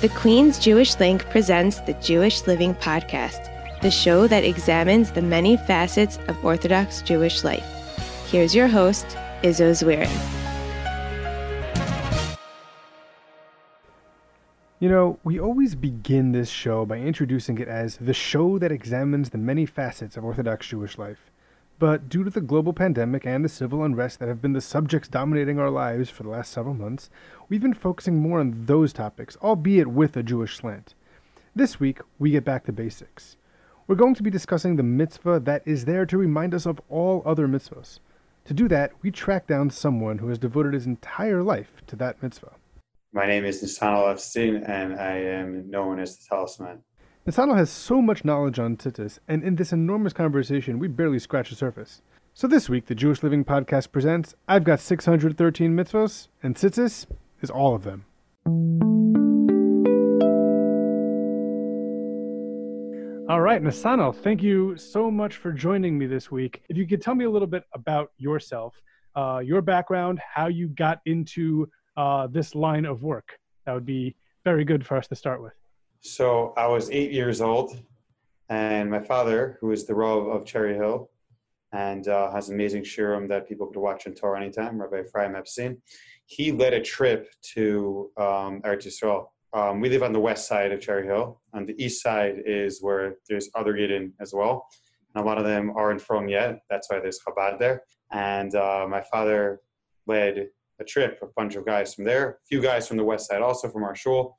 The Queen's Jewish Link presents the Jewish Living Podcast, the show that examines the many facets of Orthodox Jewish life. Here's your host, Izzo Zwirin. You know, we always begin this show by introducing it as the show that examines the many facets of Orthodox Jewish life. But due to the global pandemic and the civil unrest that have been the subjects dominating our lives for the last several months, we've been focusing more on those topics, albeit with a Jewish slant. This week, we get back to basics. We're going to be discussing the mitzvah that is there to remind us of all other mitzvahs. To do that, we track down someone who has devoted his entire life to that mitzvah. My name is Nesanel Epstein, and I am known as the Talisman. Nesanel has so much knowledge on tzitzis, and in this enormous conversation, we barely scratch the surface. So this week, the Jewish Living Podcast presents I've got 613 mitzvahs, and tzitzis is all of them. All right, Nesanel, thank you so much for joining me this week. If you could tell me a little bit about yourself, uh, your background, how you got into uh, this line of work, that would be very good for us to start with. So I was eight years old, and my father, who is the Rav of Cherry Hill, and uh, has amazing shiurim that people could watch on Torah anytime, Rabbi Ephraim Epstein, he led a trip to um, Eretz Yisrael. Um, we live on the west side of Cherry Hill. On the east side is where there's other Yidden as well. And a lot of them aren't from yet. That's why there's Chabad there. And uh, my father led a trip, a bunch of guys frum there, a few guys from the west side also from our shul,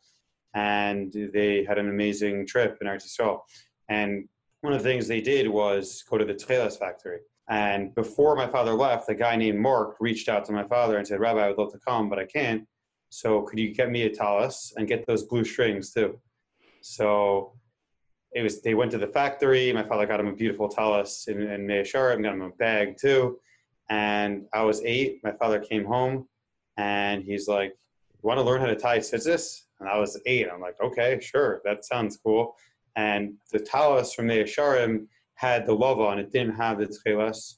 and they had an amazing trip in Yisrael. And one of the things they did was go to the Tchelas factory. And before my father left, a guy named Mark reached out to my father and said, Rabbi, I would love to come, but I can't. So could you get me a talis and get those blue strings too? So it was they went to the factory. My father got him a beautiful talis in, in Mea Shearim, got him a bag too. And I was eight. My father came home and he's like, "You want to learn how to tie tzitzis?" And I was eight. I'm like, "Okay, sure, that sounds cool." And the talis from the Asharim had the lavan it, didn't have the tchelas.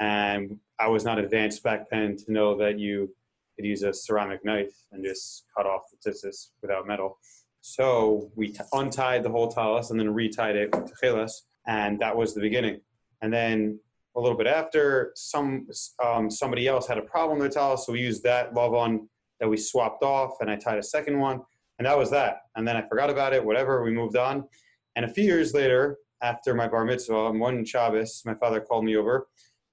And I was not advanced back then to know that you could use a ceramic knife and just cut off the tzitzis without metal. So we t- untied the whole talis and then retied it with tchelas, and that was the beginning. And then a little bit after, some um, somebody else had a problem with the talis, so we used that lavan that we swapped off, and I tied a second one, and that was that. And then I forgot about it. Whatever, we moved on. And a few years later, after my bar mitzvah, on one Shabbos, my father called me over.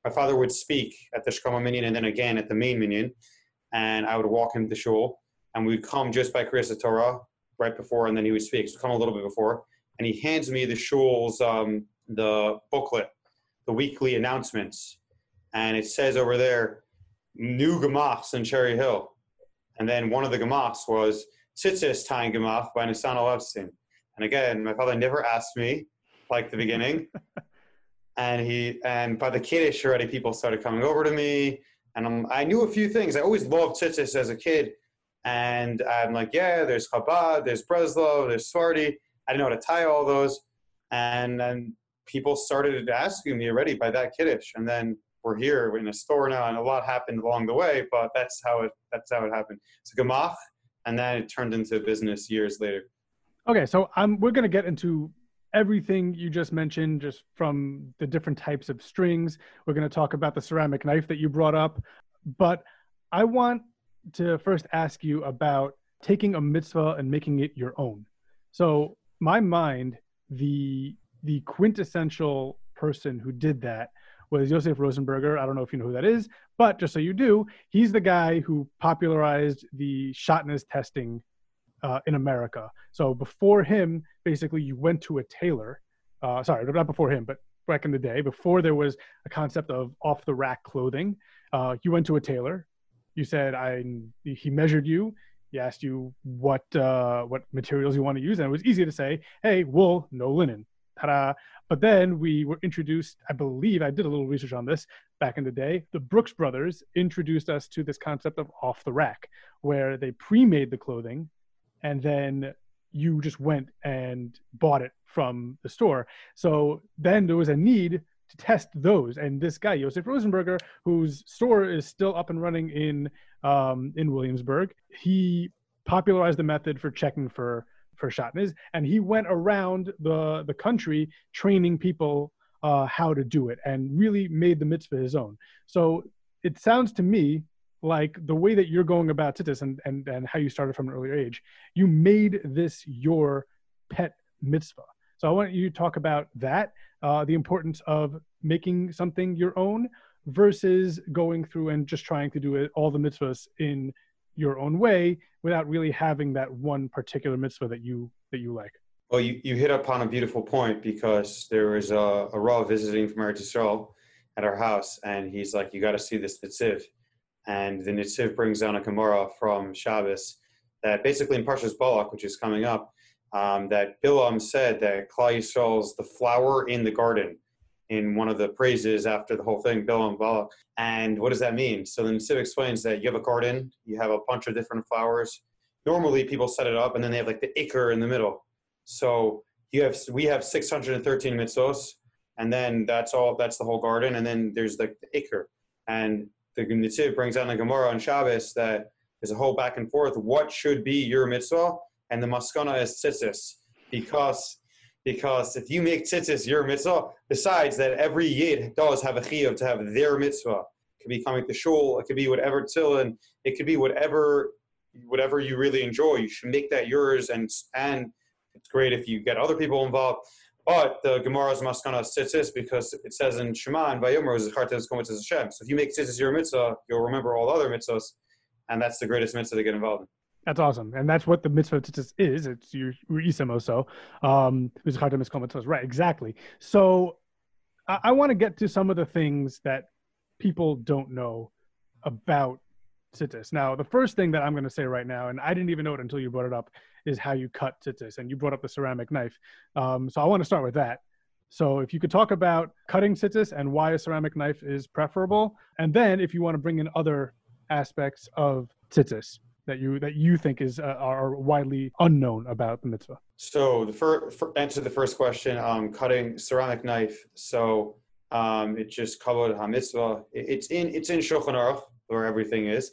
My father would speak at the Shkama Minyan and then again at the main Minyan, and I would walk him to shul, and we'd come just by Kriyas Torah right before, and then he would speak. So come a little bit before, and he hands me the shul's um, the booklet the weekly announcements, and it says over there, new gemachs in Cherry Hill. And then one of the gemachs was Tzitzis tying gemach by Nesanel Epstein. And again, my father never asked me, like the beginning. and he and by the kiddish already, people started coming over to me, and I'm, I knew a few things. I always loved tzitzis as a kid, and I'm like, yeah, there's Chabad, there's Breslov, there's Svardi. I didn't know how to tie all those, and then people started asking me already by that kiddish, and then we're here in a store now, and a lot happened along the way. But that's how it that's how it happened. It's a gemach, and then it turned into business years later. Okay, so we're gonna get into everything you just mentioned, just from the different types of strings. We're gonna talk about the ceramic knife that you brought up, but I want to first ask you about taking a mitzvah and making it your own. So my mind, the the quintessential person who did that was Josef Rosenberger. I don't know if you know who that is, but just so you do, he's the guy who popularized the shatnez testing uh, in America. So before him, basically, you went to a tailor. Uh, sorry, not before him, but back in the day, before there was a concept of off the rack clothing, uh, you went to a tailor. You said, "I." He measured you. He asked you what uh, what materials you want to use, and it was easy to say, "Hey, wool, no linen." Ta-da. But then we were introduced, I believe, I did a little research on this back in the day. The Brooks brothers introduced us to this concept of off the rack, where they pre made the clothing and then you just went and bought it from the store. So then there was a need to test those. And this guy, Josef Rosenberger, whose store is still up and running in um, in Williamsburg, he popularized the method for checking for for shatnez, and he went around the the country training people uh, how to do it, and really made the mitzvah his own. So it sounds to me like the way that you're going about tzitzis and, and and how you started from an earlier age, you made this your pet mitzvah. So I want you to talk about that, uh, the importance of making something your own versus going through and just trying to do it all the mitzvahs in your own way without really having that one particular mitzvah that you that you like. Well, you, you hit upon a beautiful point because there was a, a Rav visiting from Eretz Yisrael at our house, and he's like, "You got to see this Nitziv." And the Nitziv brings down a Gemara from Shabbos that basically in Parshas Balak, which is coming up, um, that Bilam said that Klal Yisrael is the flower in the garden in one of the praises after the whole thing, Bilam Balak. And what does that mean? So the Nitziv explains that you have a garden, you have a bunch of different flowers. Normally people set it up and then they have like the ikar in the middle. So you have we have 613 mitzvos, and then that's all that's the whole garden, and then there's like the ikar. And the Nitziv brings down the Gemara on Shabbos that there's a whole back and forth. What should be your mitzvah? And the maskana is tzitzis, because because if you make tzitzis your mitzvah, besides that every yid does have a chiyuv to have their mitzvah. It could be coming to shul, it could be whatever tefillin, it could be whatever whatever you really enjoy. You should make that yours, and and it's great if you get other people involved. But the Gemara's maskana tzitzis because it says in Shema and Vayomer is Hashem. So if you make tzitzis your mitzvah, you'll remember all other mitzvahs, and that's the greatest mitzvah to get involved in. That's awesome, and that's what the mitzvah tzitzis is. It's your isamo Um, right? Exactly. So, I, I want to get to some of the things that people don't know about tzitzis. Now, the first thing that I'm going to say right now, and I didn't even know it until you brought it up, is how you cut tzitzis, and you brought up the ceramic knife. Um, so I want to start with that. So if you could talk about cutting tzitzis and why a ceramic knife is preferable, and then if you want to bring in other aspects of tzitzis that you that you think is uh, are widely unknown about the mitzvah? So the first answer the first question, um, cutting ceramic knife. So um, it just covered hamitzvah. It's in it's in Shulchan Aruch where everything is.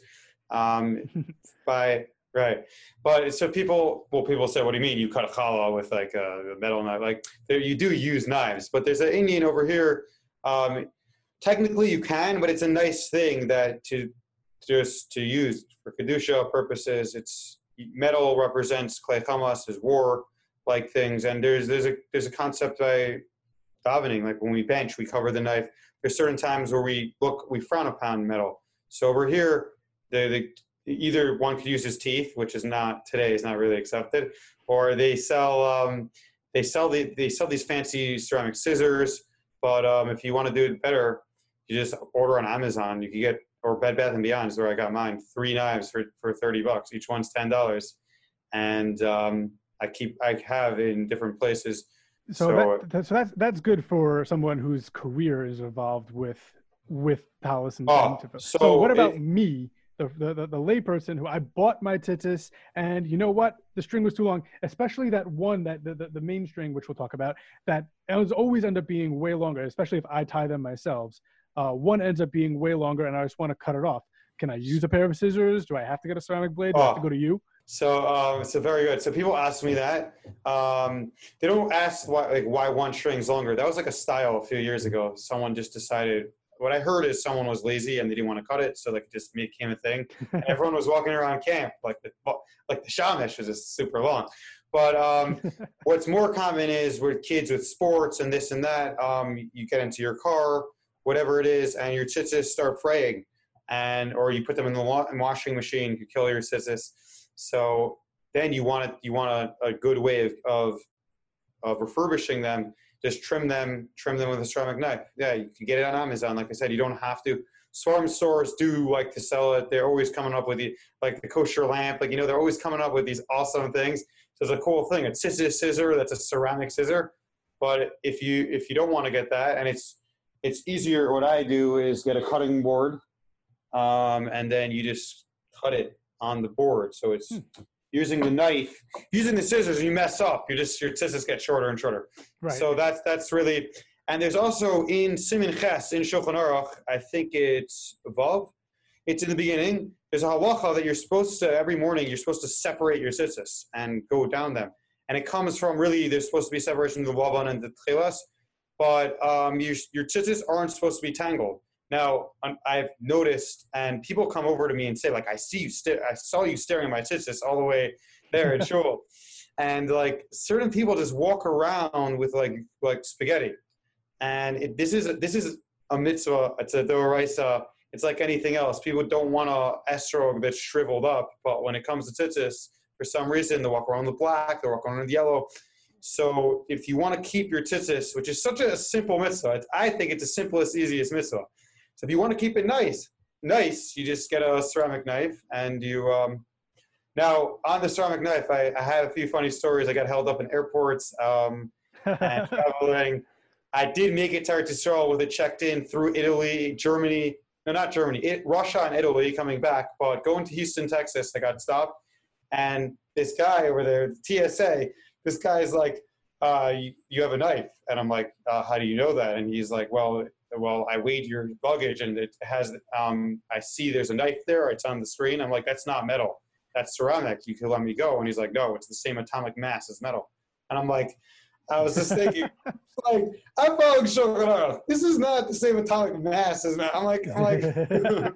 Um, by right, but so people well people say, what do you mean you cut a challah with like a metal knife? Like there, you do use knives, but there's an inyan over here. Um, technically you can, but it's a nice thing that to just to use for kedusha purposes. It's metal represents klei chamas as war like things, and there's there's a there's a concept by davening like when we bench we cover the knife. There's certain times where we look we frown upon metal. So over here, the, the either one could use his teeth, which is not today is not really accepted, or they sell um, they sell the, they sell these fancy ceramic scissors. But um, if you want to do it better, you just order on Amazon. You can get or Bed Bath and Beyond is where I got mine. Three knives for for thirty bucks. Each one's ten dollars, and um, I keep I have in different places. So, so, that, so that's that's good for someone whose career is involved with with Palace and oh, so, so, what about it, me? The, the, the, the layperson who I bought my titus and you know what the string was too long especially that one that the, the, the main string which we'll talk about that it was always end up being way longer especially if I tie them myself uh, one ends up being way longer and I just want to cut it off. Can I use a pair of scissors? Do I have to get a ceramic blade? Do I have to go to you? So, um, so very good. So people ask me that. Um, they don't ask why, like, why one string's longer. That was like a style a few years ago. Someone just decided. What I heard is someone was lazy and they didn't want to cut it, so like it just became a thing. everyone was walking around camp like the like the shamish was just super long. But um, what's more common is with kids with sports and this and that. Um, you get into your car whatever it is, and your tzitzis start fraying, and or you put them in the washing machine, you kill your tzitzis. So then you want it, you want a, a good way of, of of refurbishing them. Just trim them, trim them with a ceramic knife. Yeah, you can get it on Amazon. Like I said, you don't have to. Swarm stores do like to sell it. They're always coming up with the like the kosher lamp. Like you know, they're always coming up with these awesome things. So it's a cool thing. A scissor scissor that's a ceramic scissor. But if you if you don't want to get that, and it's it's easier. What I do is get a cutting board, um, and then you just cut it on the board. So it's hmm. using the knife, using the scissors. You mess up, you just your scissors get shorter and shorter. Right. So that's that's really. And there's also in Simin Ches in Shulchan Aruch, I think it's Vav. It's in the beginning. there's a halacha that you're supposed to every morning you're supposed to separate your tzitzis and go down them, and it comes from really there's supposed to be separation of the lavan and the tchilas, but um, your your aren't supposed to be tangled. Now I've noticed, and people come over to me and say like, I see you, st- I saw you staring at my tzitzis all the way there at shul, and like certain people just walk around with like like spaghetti, and it, this is this is a mitzvah. It's a doraisa. It's like anything else. People don't want a estrog that's shriveled up, but when it comes to tzitzis, for some reason they walk around the black, they walk around the yellow. So if you want to keep your tzitzis, which is such a simple mitzvah, I think it's the simplest, easiest mitzvah. So if you want to keep it nice, nice, you just get a ceramic knife and you. Um, now on the ceramic knife, I, I have a few funny stories. I got held up in airports um, and traveling. I did make it to Eretz with it checked in through Italy, Germany. No, not Germany. It, Russia and Italy coming back, but going to Houston, Texas, I got stopped, and this guy over there, TSA, this guy is like, uh, you, you, have a knife," and I'm like, uh, "How do you know that?" And he's like, "Well, well, I weighed your luggage and it has, um, I see there's a knife there. It's on the screen. I'm like, that's not metal. That's ceramic. You can let me go. And he's like, no, it's the same atomic mass as metal. And I'm like, I was just thinking, like, I'm following Shulchan Aruch. This is not the same atomic mass as metal. I'm like, I'm like. the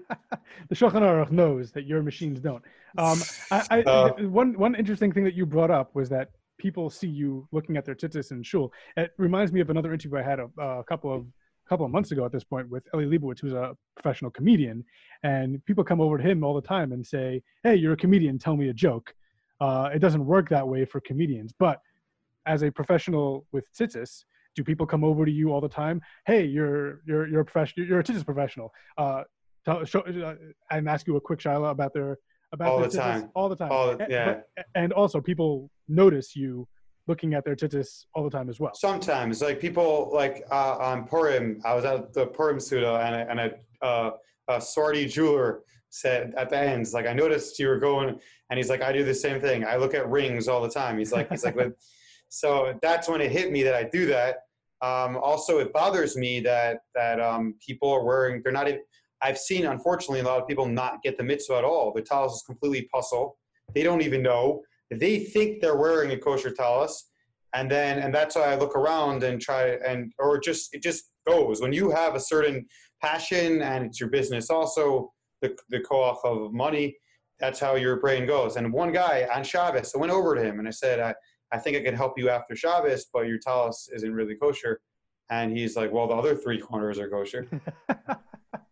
Shulchan Aruch knows that your machines don't. Um, I, I, uh, one one interesting thing that you brought up was that people see you looking at their tzitzis in shul. It reminds me of another interview I had a, a couple of couple of months ago at this point with Eli Lebowicz, who's a professional comedian, and people come over to him all the time and say, "Hey, you're a comedian. Tell me a joke." Uh, it doesn't work that way for comedians, but as a professional with tzitzis, do people come over to you all the time? Hey, you're you're you're a professional. You're a tzitzis professional. Uh, tell, show, uh, and ask you a quick shiloh about their about all the time, all the time. All, yeah, but, and also people notice you looking at their tzitzis all the time as well. Sometimes, like people like uh, on Purim, I was at the Purim Suda and a, and a, uh, a Swarty jeweler said at the end, like I noticed you were going, and he's like, I do the same thing. I look at rings all the time. He's like, he's like, so that's when it hit me that I do that. Um, also, it bothers me that that um, people are wearing. They're not. I've seen, unfortunately, a lot of people not get the mitzvah at all. The talis is completely pasul. They don't even know they think they're wearing a kosher talis and then and that's why i look around and try and or just it just goes when you have a certain passion and it's your business also the the koach of money that's how your brain goes and one guy on Shabbos, I went over to him and I said, I, I think I could help you after Shabbos, but your talis isn't really kosher. And he's like, well, the other three corners are kosher.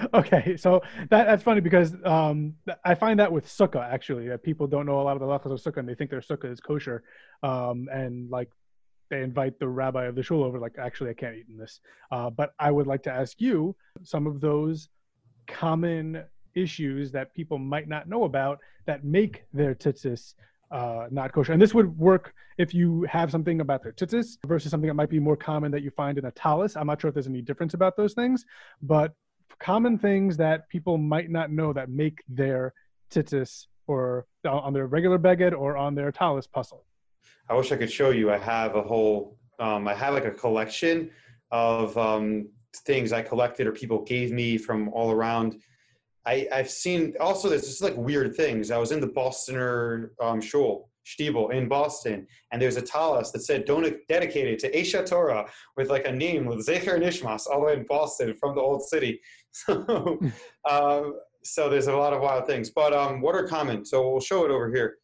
okay, so that that's funny because um, I find that with sukkah actually that people don't know a lot of the lachas of sukkah and they think their sukkah is kosher, um, and like they invite the rabbi of the shul over like actually I can't eat in this, uh, but I would like to ask you some of those common issues that people might not know about that make their tzitzis uh, not kosher. And this would work if you have something about their tzitzis versus something that might be more common that you find in a talis. I'm not sure if there's any difference about those things, but common things that people might not know that make their tzitzis or on their regular beged or on their talis pasul. I wish I could show you. I have a whole, um, I have like a collection of um, things I collected or people gave me from all around. I, I've seen also there's just like weird things. I was in the Bostoner um, Stiebel in Boston, and there's a talis that said "Don't dedicate it to Esha Torah" with like a name with Zecher Nishmas all the way in Boston from the old city. So, uh, so there's a lot of wild things. But um, what are common? So we'll show it over here.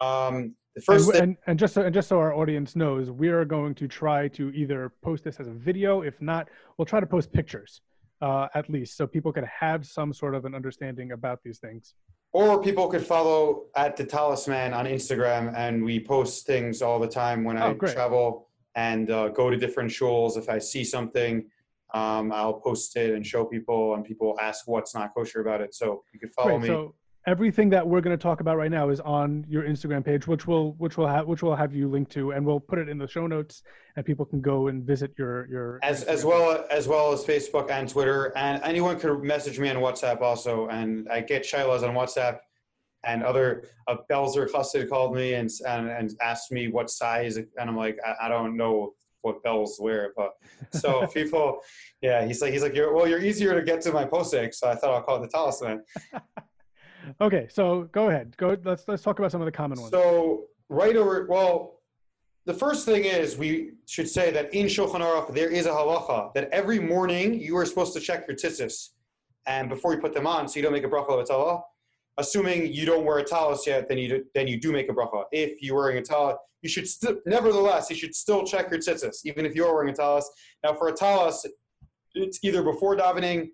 Um, the first and, and, and, just so, and just so our audience knows, we are going to try to either post this as a video. If not, we'll try to post pictures uh, at least, so people can have some sort of an understanding about these things. Or people could follow at the Talisman on Instagram, and we post things all the time when oh, I great. travel and uh, go to different shuls. If I see something, um, I'll post it and show people, and people ask what's not kosher about it. So you can follow great. me. So everything that we're going to talk about right now is on your Instagram page, which will which will have which will have you linked to, and we'll put it in the show notes, and people can go and visit your your as Instagram as well as well as Facebook and Twitter, and anyone could message me on WhatsApp also, and I get shilas on WhatsApp, and other uh, Belzer Chassid called me and, and and asked me what size, and I'm like I, I don't know what Belz wear. But so people, yeah, he's like he's like, you're, well, you're easier to get to my posek, so I thought I'll call it the talisman. okay, so go ahead. Go. Let's let's talk about some of the common ones. So right over, well, the first thing is we should say that in Shulchan Aruch there is a halacha that every morning you are supposed to check your tzitzis and before you put them on, so you don't make a bracha of a Assuming you don't wear a talis yet, then you do, then you do make a bracha. If you're wearing a talis, you should still, nevertheless, you should still check your tzitzis, even if you're wearing a talis. Now, for a talis, it's either before davening,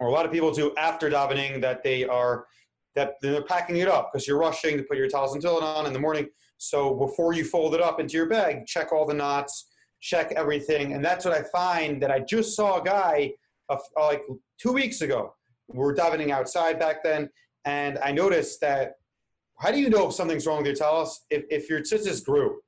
or a lot of people do after davening that they are that they're packing it up because you're rushing to put your talis and tefillin on in the morning. So before you fold it up into your bag, check all the knots, check everything, and that's what I find that I just saw a guy uh, like two weeks ago. We were davening outside back then, and I noticed that how do you know if something's wrong with your talis if, if your tzitzis grew?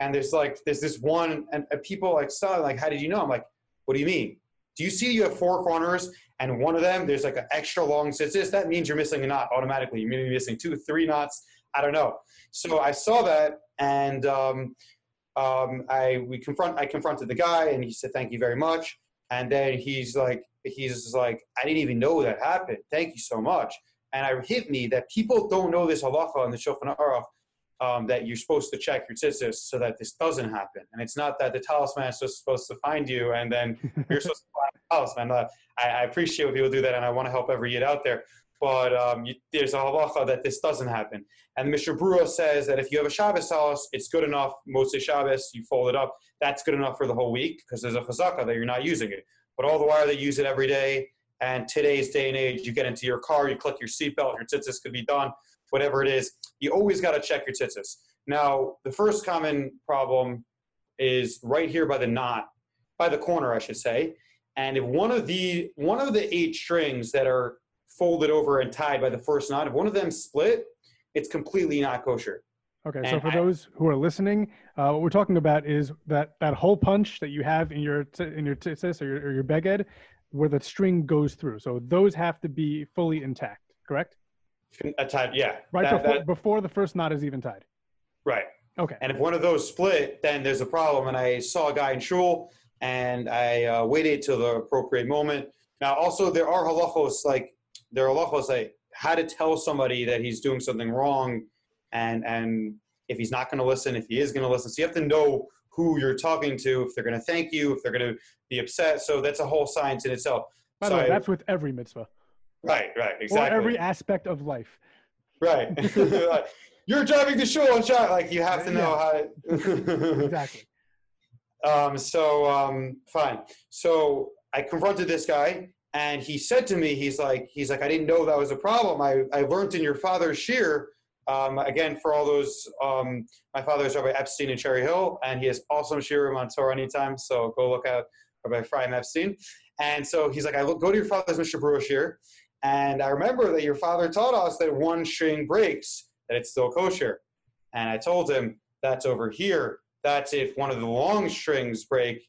And there's like there's this one and, and people like saw like how did you know? I'm like, what do you mean? Do you see you have four corners and one of them there's like an extra long tzitzis? That means you're missing a knot automatically. You may be missing two, three knots. I don't know. So I saw that and um, um, I we confront I confronted the guy and he said thank you very much. And then he's like he's like I didn't even know that happened. Thank you so much and it hit me that people don't know this halacha in the Shulchan Aruch um, that you're supposed to check your tzitzis so that this doesn't happen. And it's not that the talisman is just supposed to find you and then you're supposed to find the talisman. Uh, I, I, appreciate when people do that and I want to help every yid out there. But um, you, there's a halacha that this doesn't happen. And Mishnah Berurah says that if you have a Shabbos talis, it's good enough. Mostly Shabbos, you fold it up. That's good enough for the whole week because there's a chazaka that you're not using it. But all the while they use it every day, and today's day and age, you get into your car, you click your seatbelt, your tzitzis could be done, whatever it is. You always got to check your tzitzis. Now, the first common problem is right here by the knot, by the corner, I should say. And if one of the one of the eight strings that are folded over and tied by the first knot, if one of them split, it's completely not kosher. Okay, and so for I, those who are listening, uh, what we're talking about is that that hole punch that you have in your in your tzitzis or your, or your beged where the string goes through. So those have to be fully intact, correct? A tied, yeah. Right that, before, that, before the first knot is even tied. Right. Okay. And if one of those split, then there's a problem. And I saw a guy in shul, and I uh, waited till the appropriate moment. Now, also there are halachos like there are halachos like how to tell somebody that he's doing something wrong, and and if he's not going to listen, if he is going to listen. So you have to know who you're talking to, if they're going to thank you, if they're going to be upset. So that's a whole science in itself. By so way, I, that's with every mitzvah. Right, right, exactly. Or every aspect of life. Right. you're driving the show on shot. Like you have to know yeah. how. exactly. Um, so um, fine. So I confronted this guy, and he said to me, he's like, he's like, I didn't know that was a problem. I I learned in your father's shiur um, again, for all those, um, my father is Rabbi Epstein in Cherry Hill, and he has awesome shiurim on Torah anytime. So go look at Rabbi Ephraim Epstein. And so he's like, I look, go to your father's Mishnah Berurah and I remember that your father taught us that one string breaks, that it's still kosher. And I told him that's over here. That's if one of the long strings break,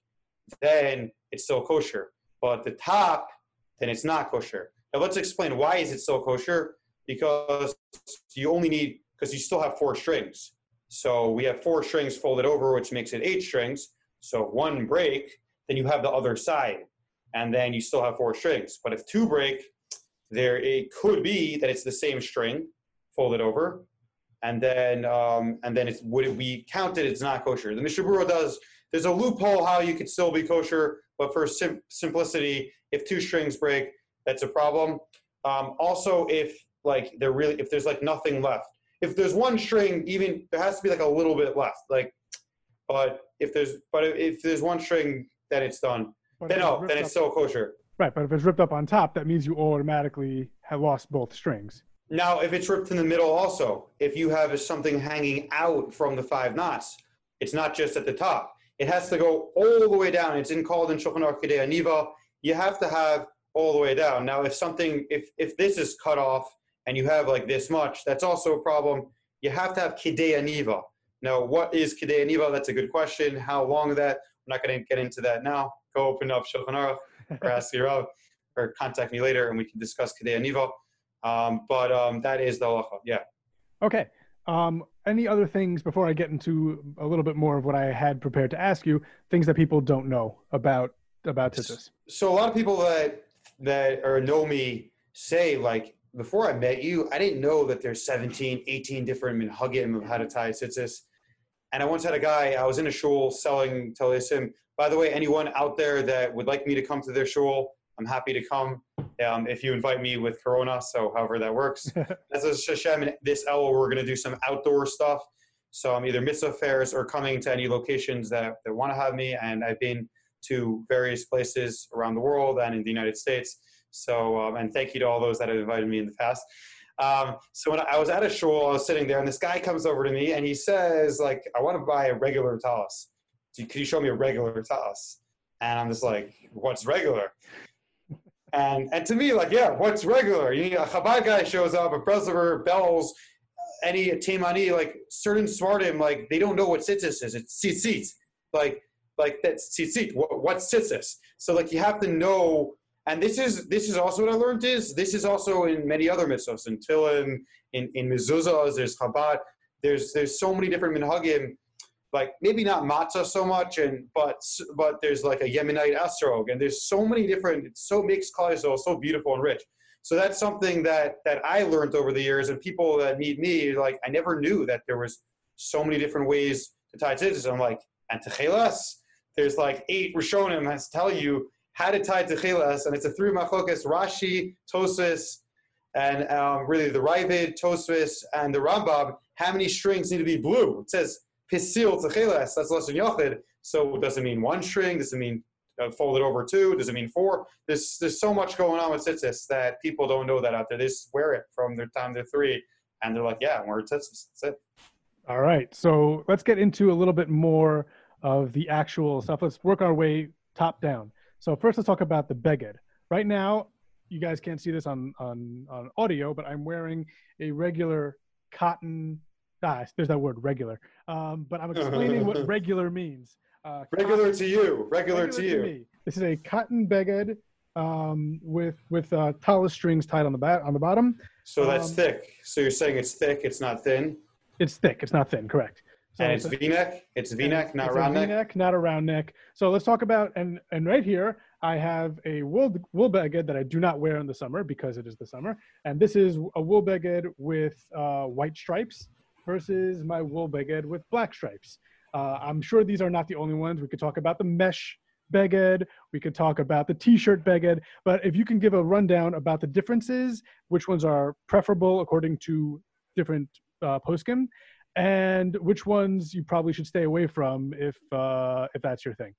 then it's still kosher. But the top, then it's not kosher. Now let's explain why is it still kosher? because you only need because you still have four strings. So we have four strings folded over, which makes it eight strings. So one break, then you have the other side, and then you still have four strings. But if two break, there it could be that it's the same string folded over, and then um, and then it's would it be counted? It's not kosher. The Mishnah Berurah does. There's a loophole how you could still be kosher, but for sim- simplicity, if two strings break, that's a problem. Um, also, if like there really if there's like nothing left. If there's one string, even there has to be like a little bit left. Like, but if there's but if there's one string, then it's done. But then no, then it's still kosher. Right, but if it's ripped up on top, that means you automatically have lost both strings. Now, if it's ripped in the middle, also, if you have something hanging out from the five knots, it's not just at the top. It has to go all the way down. It's in called in Shulchan Aruch Niva. You have to have all the way down. Now, if something, if if this is cut off and you have like this much, that's also a problem. You have to have Kidei Aniva. Now, what is Kidei Aniva? That's a good question. How long that? I'm not going to get into that now. Go open up Shulchan Aruch or ask or contact me later and we can discuss Kidei Aniva. Um, but um, that is the halacha. Yeah. Okay. Um, any other things before I get into a little bit more of what I had prepared to ask you? Things that people don't know about about tzitzis. So a lot of people that that or know me say like before I met you, I didn't know that there's 17, 18 different minhagim of how to tie tzitzis. And I once had a guy, I was in a shul selling Talisim. By the way, anyone out there that would like me to come to their shul, I'm happy to come um, if you invite me with Corona. So however that works. As a Shashem, this hour we're going to do some outdoor stuff. So I'm either mitzvah fairs or coming to any locations that, that want to have me. And I've been to various places around the world and in the United States. So, um, and thank you to all those that have invited me in the past. Um, so when I was at a shul, I was sitting there, and this guy comes over to me, and he says, like, I want to buy a regular talis. Could you show me a regular toss? And I'm just like, what's regular? And and to me, like, yeah, what's regular? You know, a Chabad guy shows up, a Breslover, Belz, any Taimani, like certain Svardim, like they don't know what tzitzis is. It's tzitzit. Like like that's tzitzit. What, what's tzitzis? So like you have to know. And this is this is also what I learned is this is also in many other mitzvahs in in in mezuzahs. There's Chabad. There's there's so many different minhagim like maybe not matzah so much, and but but there's like a Yemenite esrog, and there's so many different. It so mixed colors, so beautiful and rich. So that's something that that I learned over the years, and people that meet me like I never knew that there was so many different ways to tie tzitzis. I'm like, and techelas, there's like eight Rishonim has tell you how to tie techelas, and it's a three machlokas Rashi, Tosfos, and um, really the Raavad, Tosfos, and the Rambam. How many strings need to be blue? It says Pisil Techeles, that's less than Yochid. So does it mean one string? Does it mean uh, fold it over two? Does it mean four? There's there's so much going on with tzitzis that people don't know that out there. They just wear it from their time they're three, and they're like, yeah, we're tzitzis. That's it. All right, so let's get into a little bit more of the actual stuff. Let's work our way top down. So first, let's talk about the beged. Right now, you guys can't see this on on on audio, but I'm wearing a regular cotton ah, there's that word regular. Um, but I'm explaining what regular means. Uh, regular cotton, to you. Regular, regular to you. To this is a cotton beged um, with with uh, talus strings tied on the bat on the bottom. So that's um, thick. So you're saying it's thick. It's not thin. It's thick. It's not thin. Correct. So and it's, it's V-neck. It's V-neck, not round neck. V-neck, not a round neck. So let's talk about and and right here I have a wool wool beged that I do not wear in the summer because it is the summer, and this is a wool beged with uh, white stripes versus my wool beged with black stripes. Uh, I'm sure these are not the only ones. We could talk about the mesh beged. We could talk about the t-shirt beged. But if you can give a rundown about the differences, which ones are preferable according to different uh, poskim, and which ones you probably should stay away from if uh, if that's your thing.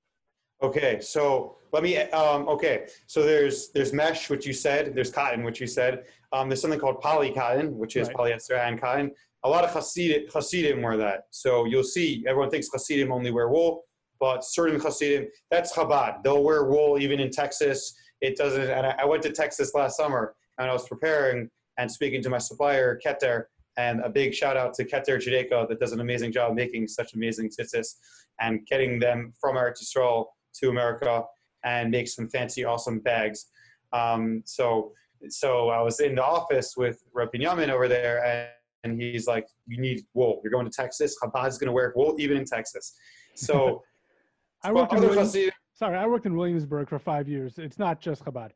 Okay, so let me. Um, okay, so there's there's mesh, which you said. There's cotton, which you said. Um, there's something called poly cotton, which is right. polyester and cotton a lot of Hasidim, Hasidim wear that. So you'll see, everyone thinks Hasidim only wear wool, but certain Hasidim, that's Chabad. They'll wear wool even in Texas. It doesn't, and I, I went to Texas last summer and I was preparing and speaking to my supplier, Keter, and a big shout out to Keter Judaica that does an amazing job making such amazing tzitzis and getting them from Eretz Yisrael to America and make some fancy, awesome bags. Um, so, so I was in the office with Rabbi Yamin over there, and and he's like, "You need wool. You're going to Texas. Chabad's going to wear wool even in Texas." So, I worked in Williams, sorry, I worked in Williamsburg for five years. It's not just Chabad.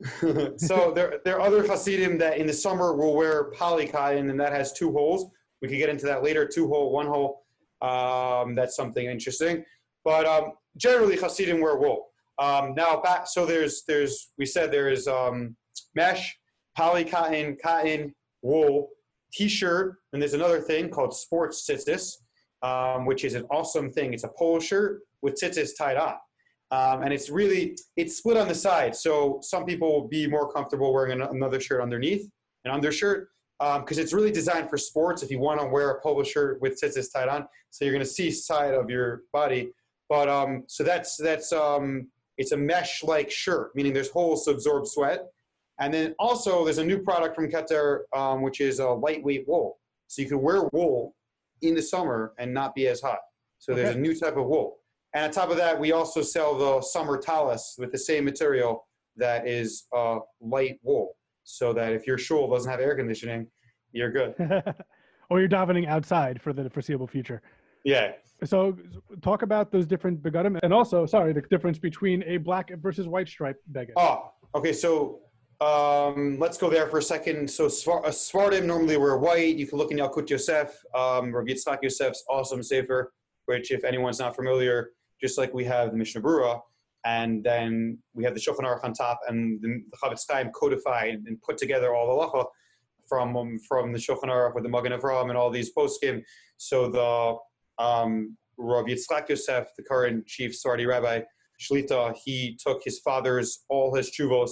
so there, there are other Hasidim that in the summer will wear poly cotton, and that has two holes. We could get into that later. Two hole, one hole. Um, that's something interesting. But um, generally, Hasidim wear wool. Um, now back, so there's there's we said there is um, mesh, poly cotton, cotton, wool, t-shirt, and there's another thing called sports tzitzis, um, which is an awesome thing. It's a polo shirt with tzitzis tied on. Um, and it's really, it's split on the side. So some people will be more comfortable wearing an, another shirt underneath, an undershirt, because um, it's really designed for sports if you want to wear a polo shirt with tzitzis tied on. So you're going to see side of your body. But um, so that's, that's, um, it's a mesh-like shirt, meaning there's holes to absorb sweat. And then also there's a new product from Keter, um, which is a lightweight wool. So you can wear wool in the summer and not be as hot. So there's a new type of wool. And on top of that, we also sell the summer talus with the same material that is uh, light wool. So that if your shul doesn't have air conditioning, you're good. or you're davening outside for the foreseeable future. Yeah. So talk about those different begadim, and also, sorry, the difference between a black versus white stripe beged. Oh, okay. So um, let's go there for a second. So Svar- uh, Svardim normally wear white. You can look in Yalkut Yosef, um, Rav Yitzchak Yosef's awesome sefer, which if anyone's not familiar, just like we have the Mishnah Berurah, and then we have the Shulchan Aruch on top, and the, the Chofetz Chaim codified and put together all the halacha from um, from the Shulchan Aruch with the Magen Avraham and all these poskim. So the um, Rav Yitzchak Yosef, the current chief Sephardi rabbi Shlita, he took his father's all his teshuvos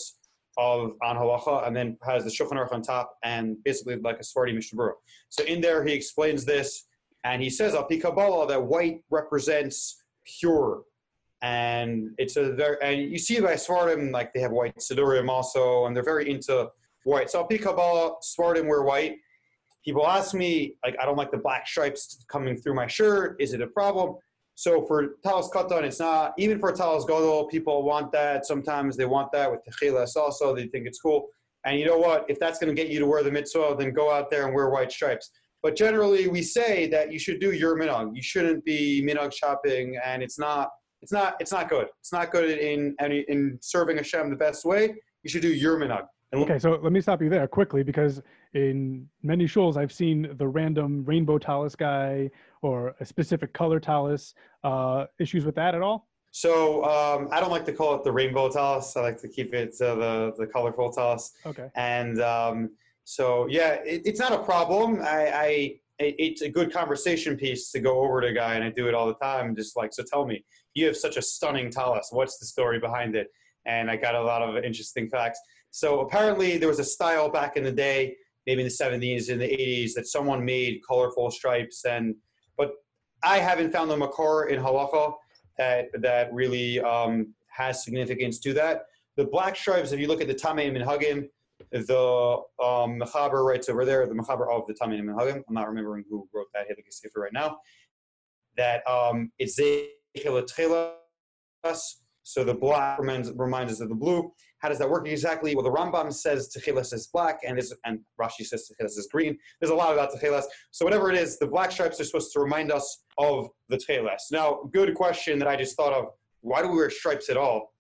of on halacha, and then has the Shulchan Aruch on top, and basically like a Sephardi Mishnah. So in there, he explains this, and he says al Kabbalah that white represents pure, and it's a very and you see by Svardim like they have white Sidurim also, and they're very into white. So al Kabbalah, Svardim wear white. People ask me like I don't like the black stripes coming through my shirt. Is it a problem? So for talis katan, it's not even for talis gadol. People want that. Sometimes they want that with techilas also. They think it's cool. And you know what? If that's going to get you to wear the mitzvah, then go out there and wear white stripes. But generally, we say that you should do your minhag. You shouldn't be minhag shopping, and it's not. It's not. It's not good. It's not good in in serving Hashem the best way. You should do your minhag. Okay, so let me stop you there quickly because in many shuls I've seen the random rainbow talus guy or a specific color talus. Uh, issues with that at all? So um, I don't like to call it the rainbow talus. I like to keep it uh, the the colorful talus. Okay. And um, so yeah, it, it's not a problem. I, I it's a good conversation piece to go over to a guy, and I do it all the time. Just like, so tell me, you have such a stunning talus. What's the story behind it? And I got a lot of interesting facts. So apparently, there was a style back in the day, maybe in the 70s, in the 80s, that someone made colorful stripes. And but I haven't found the makor in halacha that that really um, has significance to that. The black stripes, if you look at the Taamei Haminhagim, the um, Mechaber writes over there, the Mechaber of the Taamei Haminhagim. I'm not remembering who wrote that Hiddik Sefer right now. That um, it's so the black reminds, reminds us of the blue. How does that work exactly? Well, the Rambam says Techilas is black, and, is, and Rashi says Techilas is green. There's a lot about Techilas. So whatever it is, the black stripes are supposed to remind us of the Techilas. Now, good question that I just thought of. Why do we wear stripes at all?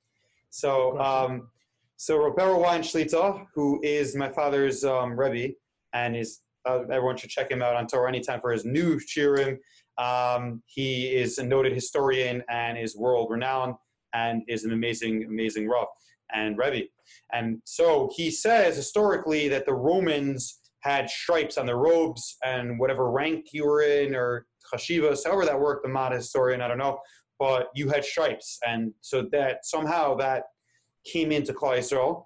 So, um, so Rav Berel Wein Shlita, who is my father's um, Rebbe, and is uh, everyone should check him out on Torah anytime for his new shiurim. Um, he is a noted historian and is world renowned and is an amazing, amazing Rav and Rebbe. And so he says historically that the Romans had stripes on their robes and whatever rank you were in or chashivas, however that worked, not a historian, I don't know, but you had stripes. And so that somehow that came into Yisrael.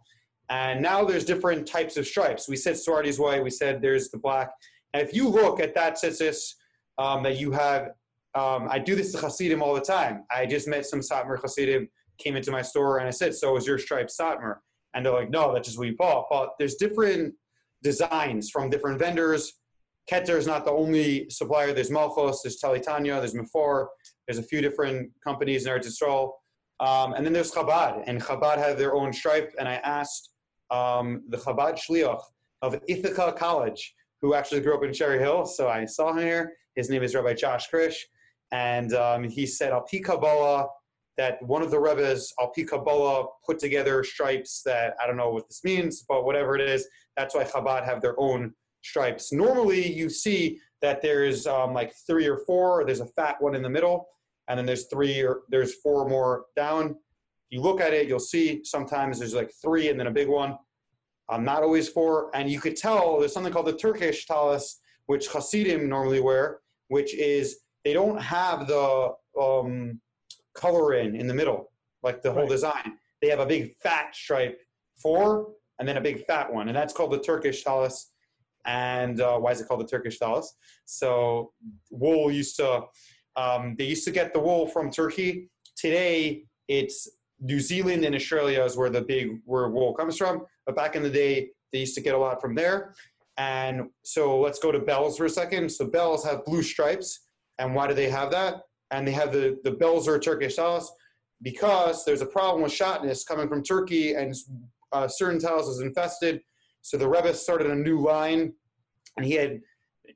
And now there's different types of stripes. We said Swardi's white, we said there's the black. And if you look at that census um, that you have um, I do this to Hasidim all the time. I just met some Satmar Hasidim, came into my store, and I said, "So is your stripe Satmar?" And they're like, "No, that's just what we bought." But there's different designs from different vendors. Keter is not the only supplier. There's Malchus, there's Talitania, there's Mefor. There's a few different companies in Eretz Yisrael. Um, and then there's Chabad, and Chabad have their own stripe. And I asked um, the Chabad Shliach of Ithaca College, who actually grew up in Cherry Hill. So I saw him here. His name is Rabbi Josh Krish and um, he said Al Pi Kabbalah that one of the Rebbe's Al Pi Kabbalah put together stripes that I don't know what this means, but whatever it is, that's why Chabad have their own stripes. Normally, you see that there's um, like three or four. Or there's a fat one in the middle, and then there's three or there's four more down. If you look at it, you'll see sometimes there's like three and then a big one. Um, not always four, and you could tell there's something called the Turkish talis, which Hasidim normally wear, which is they don't have the um, color in in the middle, like the whole right. design. They have a big fat stripe four and then a big fat one, and that's called the Turkish talus. And uh, why is it called the Turkish talus? So wool used to um, they used to get the wool from Turkey. Today it's New Zealand and Australia is where the big where wool comes from. But back in the day, they used to get a lot from there. And so let's go to Belz for a second. So Belz have blue stripes and why do they have that? And they have the, the Belzer Turkish sauce because there's a problem with shatnez coming from Turkey and uh, certain tiles is infested. So the Rebbe started a new line and he had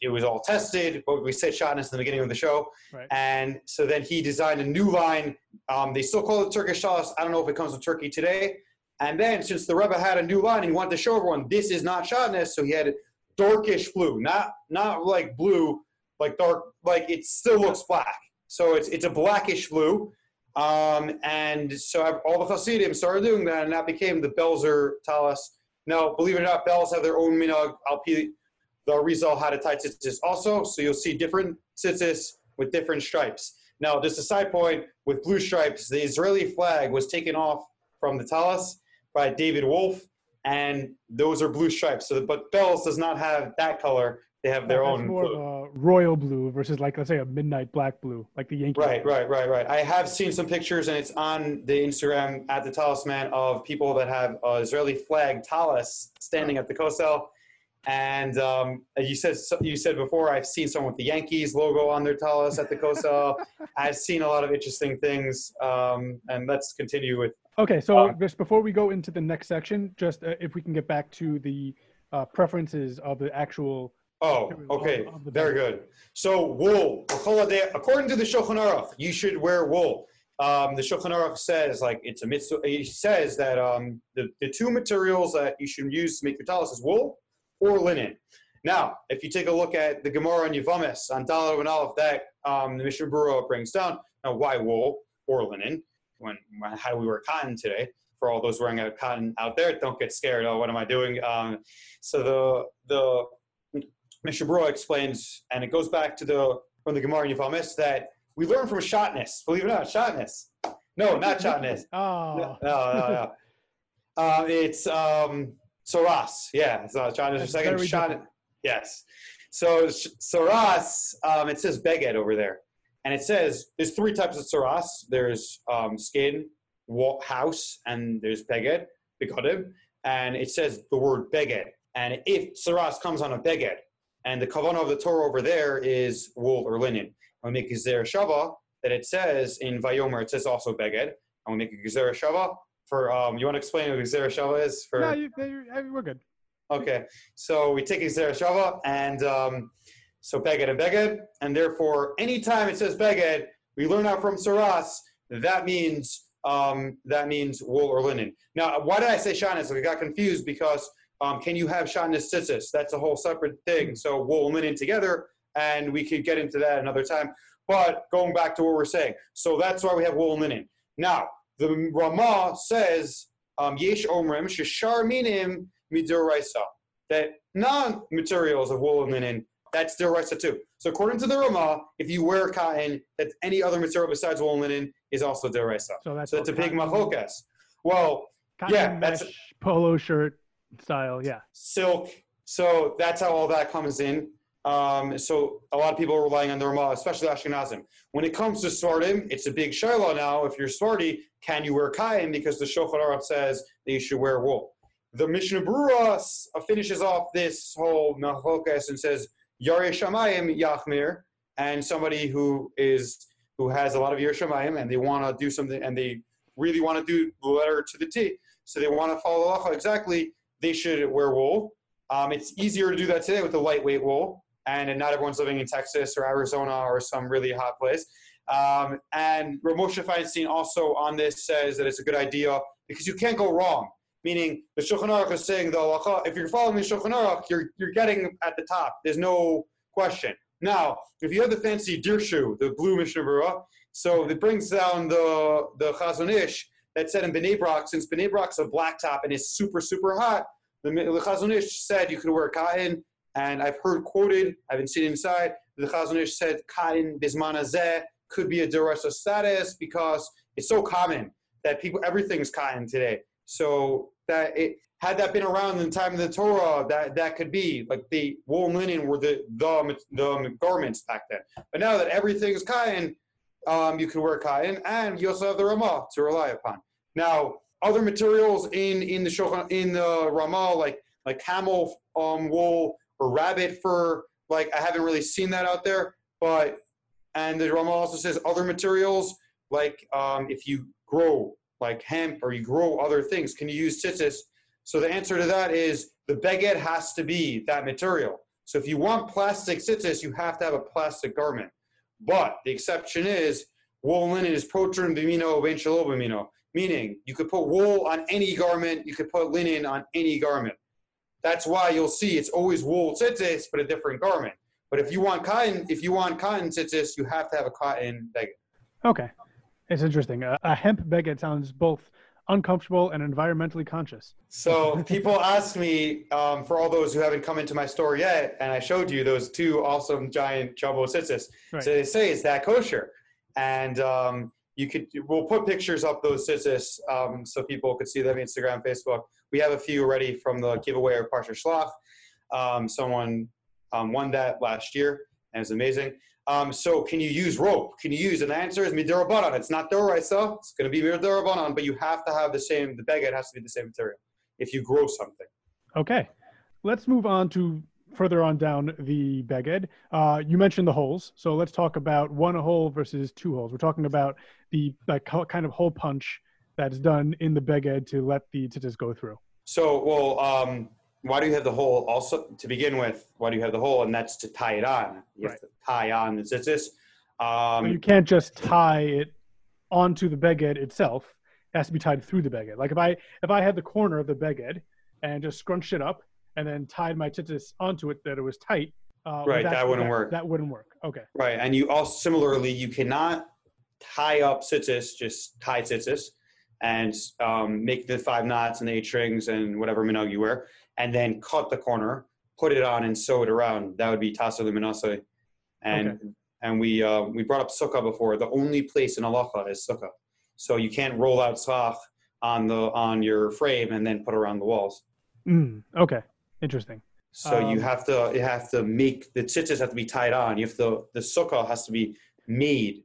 it was all tested. But we said shatnez in the beginning of the show, Right. and so then he designed a new line. Um, they still call it Turkish sauce. I don't know if it comes with Turkey today. And then since the Rebbe had a new line and he wanted to show everyone this is not shatnez, so he had darkish blue, not not like blue, like dark, like it still looks black. So it's it's a blackish blue. Um, and so all the Hasidim started doing that, and that became the Belzer Talis. Now, believe it or not, Belz have their own minhag. Alpi, the Arizal had a tight tzitzis also, so you'll see different tzitzis with different stripes. Now, just a side point with blue stripes, the Israeli flag was taken off from the Talis by David Wolf, and those are blue stripes. So, but Belz does not have that color; they have their own. more blue. of a royal blue versus like let's say a midnight black blue, like the yankees Right, right, right, right. I have seen some pictures, and it's on the Instagram at the Talisman of people that have uh, Israeli flag talis standing at the Kosel. And um, you said you said before, I've seen someone with the Yankees logo on their talis at the Kosel. I've seen a lot of interesting things, um, and let's continue with. Okay, so Um, just before we go into the next section, just uh, if we can get back to the uh, preferences of the actual. Oh, okay, very good. So wool, according to the Shulchan Aruch, you should wear wool. Um, the Shulchan Aruch says, like it's a mitzvah. He says that um, the the two materials that you should use to make your talis is wool or linen. Now, if you take a look at the Gemara and Yavamis on Dalad and Aleph, that um, the Mishnah Berurah brings down. Now, why wool or linen? When, when how do we wear cotton today? For all those wearing out cotton out there, don't get scared. Oh, what am I doing? Um, so the the Mishnah Berurah explains, and it goes back to the from the Gemara in Yavamis that we learn from shatnez. Believe it or not, shatnez. No, not shatnez. Oh, No, no, no. no. Uh, it's um, Tzoraas. Yeah, so John is a second. Shot. Yes. So Tzoraas, um, it says Beged over there, and it says there's three types of Tzoraas. There's um, skin, house, and there's Beged, Begodim, and it says the word Beged. And if Tzoraas comes on a Beged, and the kavanah of the Torah over there is wool or linen, and we make a Gezer Shava that it says in Vayomer, it says also Beged, and we make a Gezer Shava for. Um, you want to explain what Gezer Shava is for? no, you, you, we're good. Okay, so we take Xer Shava and um, so Beged and Beged, and therefore anytime it says Beged, we learn out from Tzoraas that means um, that means wool or linen. Now, why did I say shatnez? We got confused because um, can you have shatnez tzitzis? That's a whole separate thing. So wool and linen together, and we could get into that another time. But going back to what we're saying, so that's why we have wool and linen. Now, the Ramah says um, Yesh Omrim Shishar Minim Midoraisa that non-materials of wool and linen, that's deraisa too. So according to the Ramah, if you wear cotton, that any other material besides wool and linen is also deraisa. So that's So it's a big machokas. Well, cotton yeah, that's- mesh polo shirt style. Yeah. silk. So that's how all that comes in. Um, so a lot of people are relying on the Ramah, especially Ashkenazim. When it comes to Sfardim, it's a big shiloh now. If you're Sfardi, can you wear cotton? Because the Shulchan says that you should wear wool. The Mishnah uh, finishes off this whole machokas and says Yare Shamayim Yachmir, and somebody who is who has a lot of Yare Shamayim and they want to do something and they really want to do the letter to the T, so they want to follow halacha exactly. They should wear wool. Um, it's easier to do that today with the lightweight wool, and not everyone's living in Texas or Arizona or some really hot place. Um, and Rav Moshe Feinstein also on this says that it's a good idea because you can't go wrong. Meaning the Shulchan Aruch is saying halacha, if you're following the Shulchan Aruch, you're, you're getting at the top. There's no question. Now, if you have the fancy Dirshu, the blue Mishnah so it brings down the the Chazon Ish that said in Bnei Brak, since Bnei Brak's a black top and is super, super hot, the, the Chazon Ish said you could wear cotton, and I've heard quoted, I haven't seen inside, the Chazon Ish said cotton bismana zeh could be a durasa status because it's so common that people everything is cotton today. So that it had that been around in the time of the Torah, that that could be like the wool and linen were the the, the garments back then. But now that everything is cotton, um, you can wear cotton, and you also have the Ramah to rely upon. Now, other materials in in the Shulchan, in the Ramah, like like camel um, wool or rabbit fur, like I haven't really seen that out there. But and the Ramah also says other materials, like um, if you grow like hemp or you grow other things, can you use tzitzis? So the answer to that is the beged has to be that material. So if you want plastic tzitzis, you have to have a plastic garment. But the exception is wool linen is protrin bimino ben bimino, meaning you could put wool on any garment, you could put linen on any garment. That's why you'll see it's always wool tzitzis, but a different garment. But if you want cotton, if you want cotton tzitzis, you have to have a cotton beged. Okay, it's interesting. A hemp beged sounds both uncomfortable and environmentally conscious. So people ask me um, for all those who haven't come into my store yet, and I showed you those two awesome giant jumbo tzitzis. Right. So they say, "Is that kosher?" And um, you could we'll put pictures up those tzitzis um, so people could see them Instagram, Facebook. We have a few already from the giveaway of Parsha Shlach. Um, someone um, won that last year, and it's amazing. Um, so can you use rope? Can you use? And the answer is midirabanan. It's not doraisa. It's going to be midirabanan, but you have to have the same. The beged has to be the same material if you grow something. Okay, let's move on to further on down the beged. Uh, you mentioned the holes, so let's talk about one hole versus two holes. We're talking about the like kind of hole punch that's done in the beged to let the tzitzis go through. So, well, um, why do you have the hole also to begin with? Why do you have the hole? And that's to tie it on. You right. have to tie on the tzitzis. Um, you can't just tie it onto the beged itself. It has to be tied through the beged. Like if I if I had the corner of the beged and just scrunched it up and then tied my tzitzis onto it that it was tight. Uh, right, that wouldn't that, work. That wouldn't work. Okay. Right, and you also similarly you cannot tie up tzitzis, just tie tzitzis, and um, make the five knots and the eight strings and whatever minhag you wear and then cut the corner, put it on, and sew it around. That would be tasa luminasa. And okay. and we uh, we brought up sukkah before. The only place in halacha is sukkah, so you can't roll out sach on the on your frame and then put around the walls. Mm, okay, interesting. So um, you have to you have to make the tzitzis have to be tied on. You have to the sukkah has to be made.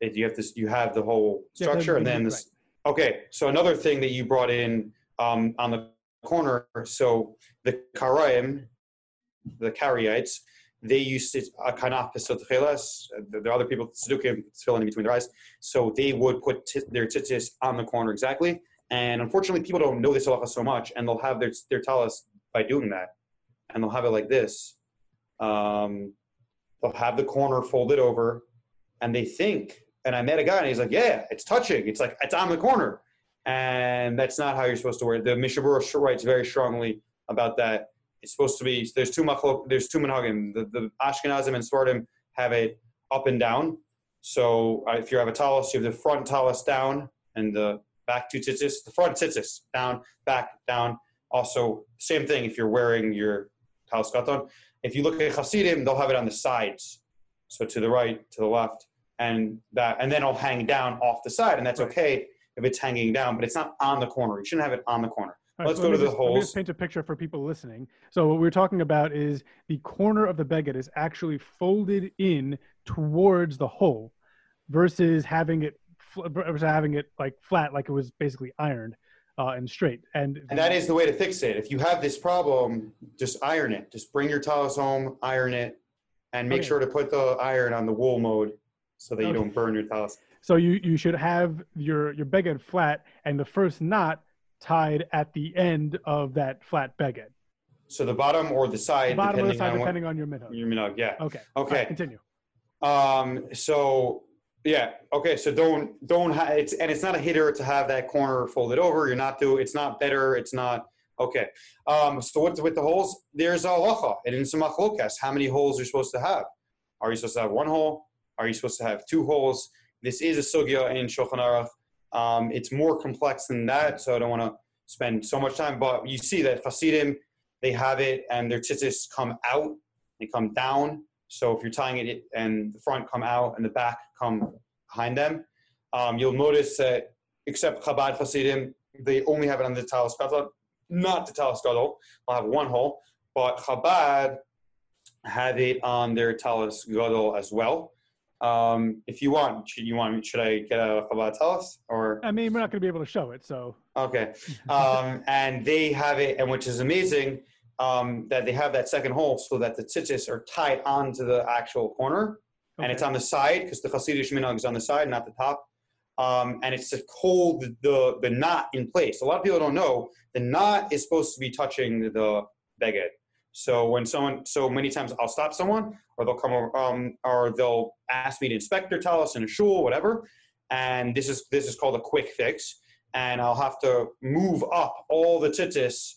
You have to you have the whole structure, yeah, and then this. Right. Okay, so another thing that you brought in um, on the corner. So the Karaim, the Karaites, they used to uh, kanaf pesot chelas. The other people tzedukim filling in between their eyes. So they would put t- their tzitzis on the corner exactly. And unfortunately, people don't know this halacha so much, and they'll have their their talis by doing that, and they'll have it like this. Um, they'll have the corner folded over, and they think. And I met a guy, and he's like, "Yeah, it's touching. It's like it's on the corner." And that's not how you're supposed to wear it. The Mishnah Berurah writes very strongly about that. It's supposed to be there's two machlok, there's two minhagim. The, the Ashkenazim and Sfardim have it up and down. So uh, if you have a talus, you have the front talus down and the back two tzitzis. The front tzitzis down, back down. Also, same thing if you're wearing your talus katan. If you look at Hasidim, they'll have it on the sides, so to the right, to the left, and that, and then it'll hang down off the side, and that's okay if it's hanging down, but it's not on the corner. You shouldn't have it on the corner. Right, Let's so go to the just, holes. Let me just paint a picture for people listening. So what we're talking about is the corner of the beged is actually folded in towards the hole, versus having it versus having it like flat, like it was basically ironed uh, and straight. And and that is the way to fix it. If you have this problem, just iron it. Just bring your talus home, iron it, and make okay. sure to put the iron on the wool mode so that okay. you don't burn your talus. So you, you should have your, your beged flat and the first knot tied at the end of that flat beged. So the bottom or the side, the bottom depending, or the side, on, depending on your minhag. Your minhag, yeah. Okay. Okay. Right, continue. Um. So yeah. Okay. So don't don't ha- it's and it's not a hitter to have that corner folded over. You're not do. It's not better. It's not okay. Um. So what's with the holes? There's a halacha and in some machlokas, how many holes you're supposed to have? Are you supposed to have one hole? Are you supposed to have two holes? This is a sugya in Shulchan Aruch. Um, it's more complex than that, so I don't want to spend so much time. But you see that Hasidim, they have it, and their tzitzis come out, they come down. So if you're tying it, and the front come out, and the back come behind them, um, you'll notice that except Chabad Hasidim, they only have it on the talis gadol, not the talis gadol. They'll have one hole, but Chabad have it on their talis gadol as well. Um, if you want, should you want? Should I get a Chabad Talis or? I mean, we're not going to be able to show it, so. Okay, um, and they have it, and which is amazing um, that they have that second hole so that the tzitzis are tied onto the actual corner, okay. and it's on the side because the Hasidic minhag is on the side, not the top. Um, and it's to hold the, the knot in place. A lot of people don't know the knot is supposed to be touching the beged, So when someone, so many times I'll stop someone, or they'll come over, um, or they'll ask me to inspect their talus in a shul, whatever. And this is this is called a quick fix, and I'll have to move up all the tzitzis,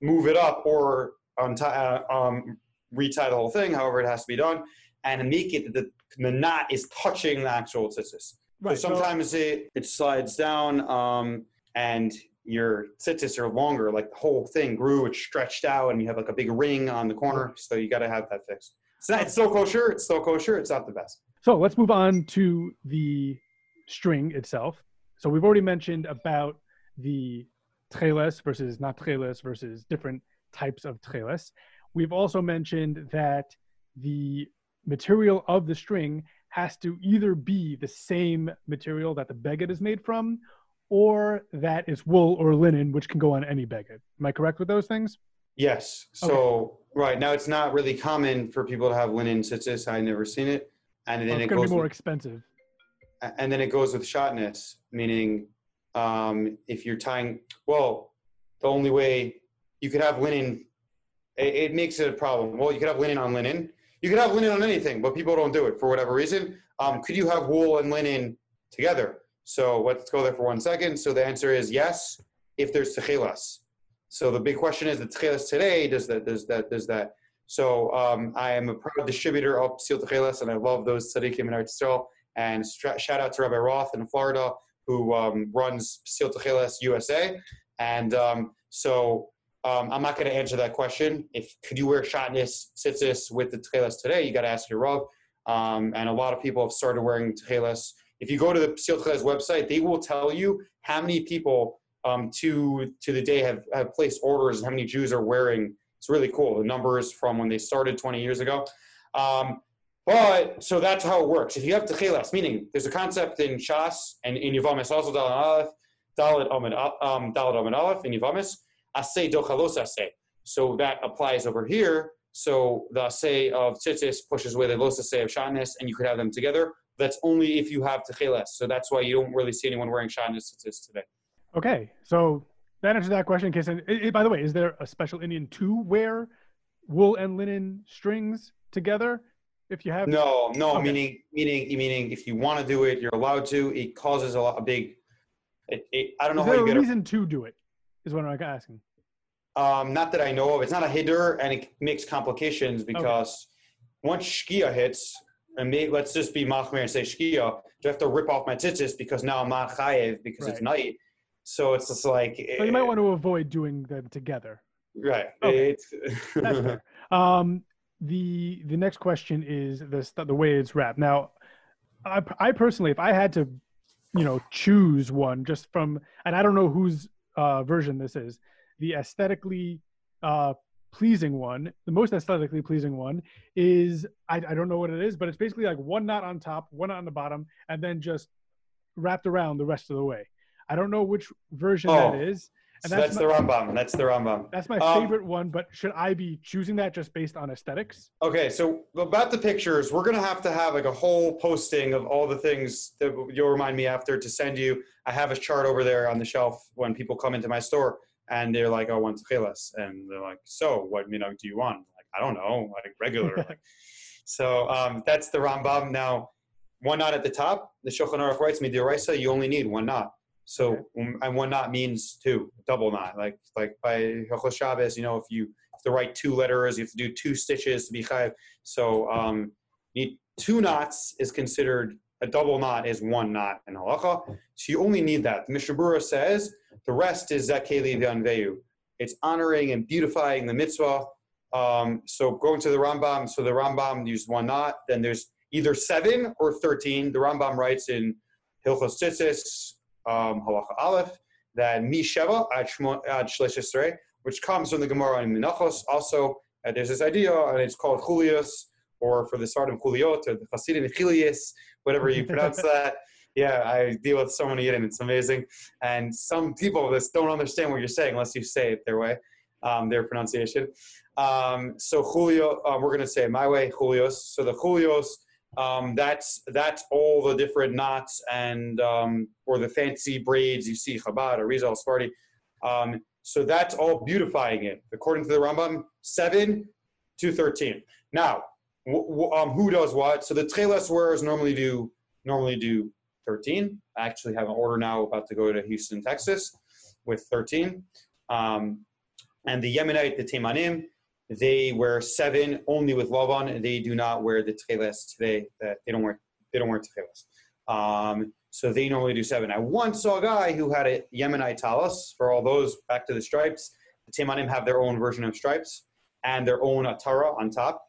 move it up, or untie, uh, um, retie the whole thing, however it has to be done, and make it the the knot is touching the actual tzitzis. Right. So sometimes it, it slides down um, and your tzitzis are longer, like the whole thing grew, it's stretched out, and you have like a big ring on the corner. So you got to have that fixed. It's, not, it's still kosher. It's still kosher. It's not the best. So let's move on to the string itself. So we've already mentioned about the treles versus not treles versus different types of treles. We've also mentioned that the material of the string has to either be the same material that the beged is made from or that it's wool or linen, which can go on any beged. Am I correct with those things? Yes. So okay. right now it's not really common for people to have linen tzitzis. I never seen it, and then well, it's it goes be more with, expensive. And then it goes with shatnez, meaning um, if you're tying. Well, the only way you could have linen, it, it makes it a problem. Well, you could have linen on linen. You could have linen on anything, but people don't do it for whatever reason. Um, could you have wool and linen together? So let's go there for one second. So the answer is yes, if there's techilas. So the big question is the techilas today, does that, does that, does that. So um, I am a proud distributor of Psil Techilas, and I love those tzaddikim in Eretz. And shout out to Rabbi Roth in Florida, who um, runs Psil Techilas USA. And um, so um, I'm not going to answer that question. If could you wear shotness tzitzis with the techilas today? You got to ask your Rav. Um, and a lot of people have started wearing techilas if you go to the Psil website, they will tell you how many people um, to to the day have, have placed orders and how many Jews are wearing. It's really cool. The numbers from when they started 20 years ago. Um, but so that's how it works. If you have techilas, meaning there's a concept in Shas and in Yavamis, also Dalit Aleph, Dalit Amid um, Dalit Amid Aleph in Yavamis, Asay Dochalos Asay. So that applies over here. So the say of tzitzis pushes away the los say of shatnez, and you could have them together. That's only if you have techeles. So that's why you don't really see anyone wearing shatnez today. Okay, so that answers that question. In case, it, by the way, is there a special inyan to wear wool and linen strings together? If you have no, no, okay. meaning meaning meaning if you want to do it, you're allowed to. It causes a, lot, a big. It, it, I don't know is how you get a reason to do it. Is what I'm asking. Um, not that I know of. It's not a hider, and it makes complications because okay. once Shkia hits, and me, let's just be machmir and say shkia. Do I have to rip off my tzitzis because now I'm not chayev because right. it's night? So it's just like. So you might want to avoid doing them together. Right. Okay. That's fair. Um, the the next question is the the way it's wrapped. Now, I, I personally, if I had to, you know, choose one just from, and I don't know whose uh, version this is, the aesthetically uh, pleasing one, the most aesthetically pleasing one, is I, I don't know what it is, but it's basically like one knot on top, one knot on the bottom, and then just wrapped around the rest of the way. I don't know which version oh, that is. And so that's, that's my, the Rambam. That's the Rambam. That's my um, favorite one, but should I be choosing that just based on aesthetics? Okay, so about the pictures, we're gonna have to have like a whole posting of all the things that you'll remind me after to send you. I have a chart over there on the shelf when people come into my store and they're like, "Oh, want techilas," and they're like, "So, what know do you want?" Like, I don't know, like regular. like, so um, that's the Rambam. Now, one knot at the top. The Shulchan Aruch writes, "Midiraisa, you only need one knot." So. Um, and one knot means two, double knot. Like like by Hilchos Shabbos, you know, if you have to write two letters, you have to do two stitches to be chayiv. So, um, need two knots is considered a double knot is one knot in halacha. So you only need that. Mishnah says the rest is zakeli v'anveyu. It's honoring and beautifying the mitzvah. Um, so going to the Rambam, so the Rambam used one knot. Then there's either seven or thirteen. The Rambam writes in Hilchos Tzitzis, um, Halacha Aleph, that mi sheva ad which comes from the Gemara in Menachos. Also, there's this idea, and it's called chulios, or for the Sfardim chuliot, or the Hasidim chilius, whatever you pronounce that yeah, I deal with so many and it's amazing. And some people just don't understand what you're saying unless you say it their way, um, their pronunciation. Um, so Julio, uh, we're going to say my way, Julios. So the Julios, um, that's that's all the different knots and um, or the fancy braids you see Chabad or Rizal Sfardi. Um, so that's all beautifying it. According to the Rambam, seven to 13. Now, w- w- um, who does what? So the Tcheles wearers normally do normally do 13. I actually have an order now about to go to Houston, Texas with 13. Um, and the Yemenite, the Temanim, they wear seven only with Lavan. They do not wear the Tcheles today. They don't wear they don't wear Tcheles. Um, so they normally do seven. I once saw a guy who had a Yemenite talus for all those back to the stripes. The Temanim have their own version of stripes and their own atara on top.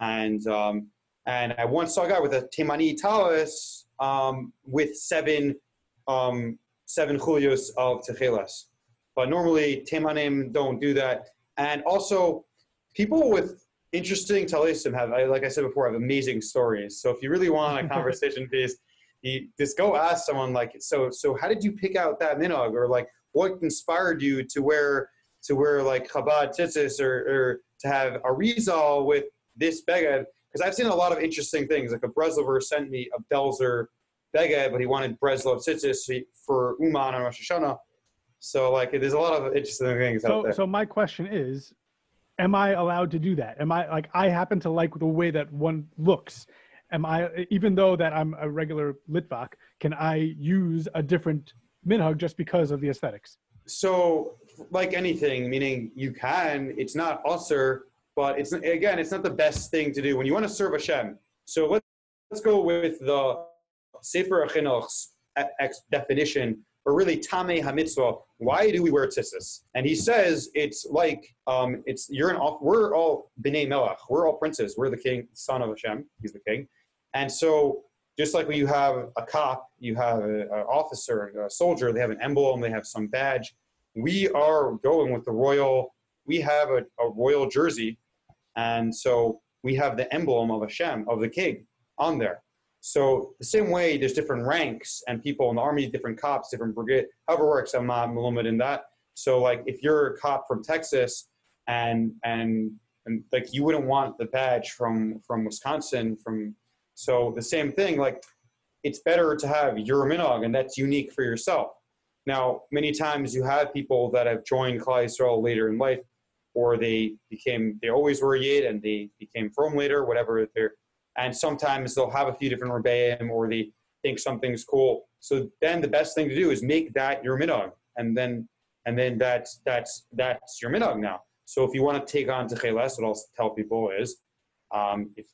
And um, and I once saw a guy with a Temani talus um, with seven um, seven chulios of techelas. But normally Temanim don't do that. And also, people with interesting talisim have, like I said before, have amazing stories. So if you really want a conversation piece, you just go ask someone like, so so how did you pick out that minog, or like what inspired you to wear to wear like Chabad tzitzis or, or to have a rizal with this beged? Because I've seen a lot of interesting things. Like a Breslover sent me a Belzer beged, but he wanted Breslov tzitzis for Uman and Rosh Hashanah. So like, there's a lot of interesting things out So, there. so my question is, am I allowed to do that? Am I like I happen to like the way that one looks? Am I even though that I'm a regular litvak, can I use a different minhag just because of the aesthetics? So, like anything, meaning you can, it's not usher, but it's again, it's not the best thing to do when you want to serve Hashem. So let's let's go with the Sefer Chinuch's definition, or really Tamei Hamitzvah. Why do we wear tzitzis? And he says it's like um, it's you're an off. we're all bnei melech, we're all princes, we're the king, son of Hashem, he's the king, and so just like when you have a cop, you have an officer, a soldier, they have an emblem, they have some badge. We are going with the royal, we have a, a royal jersey, and so we have the emblem of Hashem, of the king, on there. So the same way, there's different ranks and people in the army, different cops, different brigade, however it works. I'm not limited in that. So like, if you're a cop from Texas and and and like you wouldn't want the badge from from Wisconsin, from so the same thing. Like, it's better to have your minog, and that's unique for yourself. Now, many times you have people that have joined Yisrael later in life, or they became they always were yid and they became frum later, whatever they're and sometimes they'll have a few different rebbeim or they think something's cool. So then the best thing to do is make that your minog, and then and then that's that's that's your minog now. So if you want to take on techeles, what I'll tell people is, um, if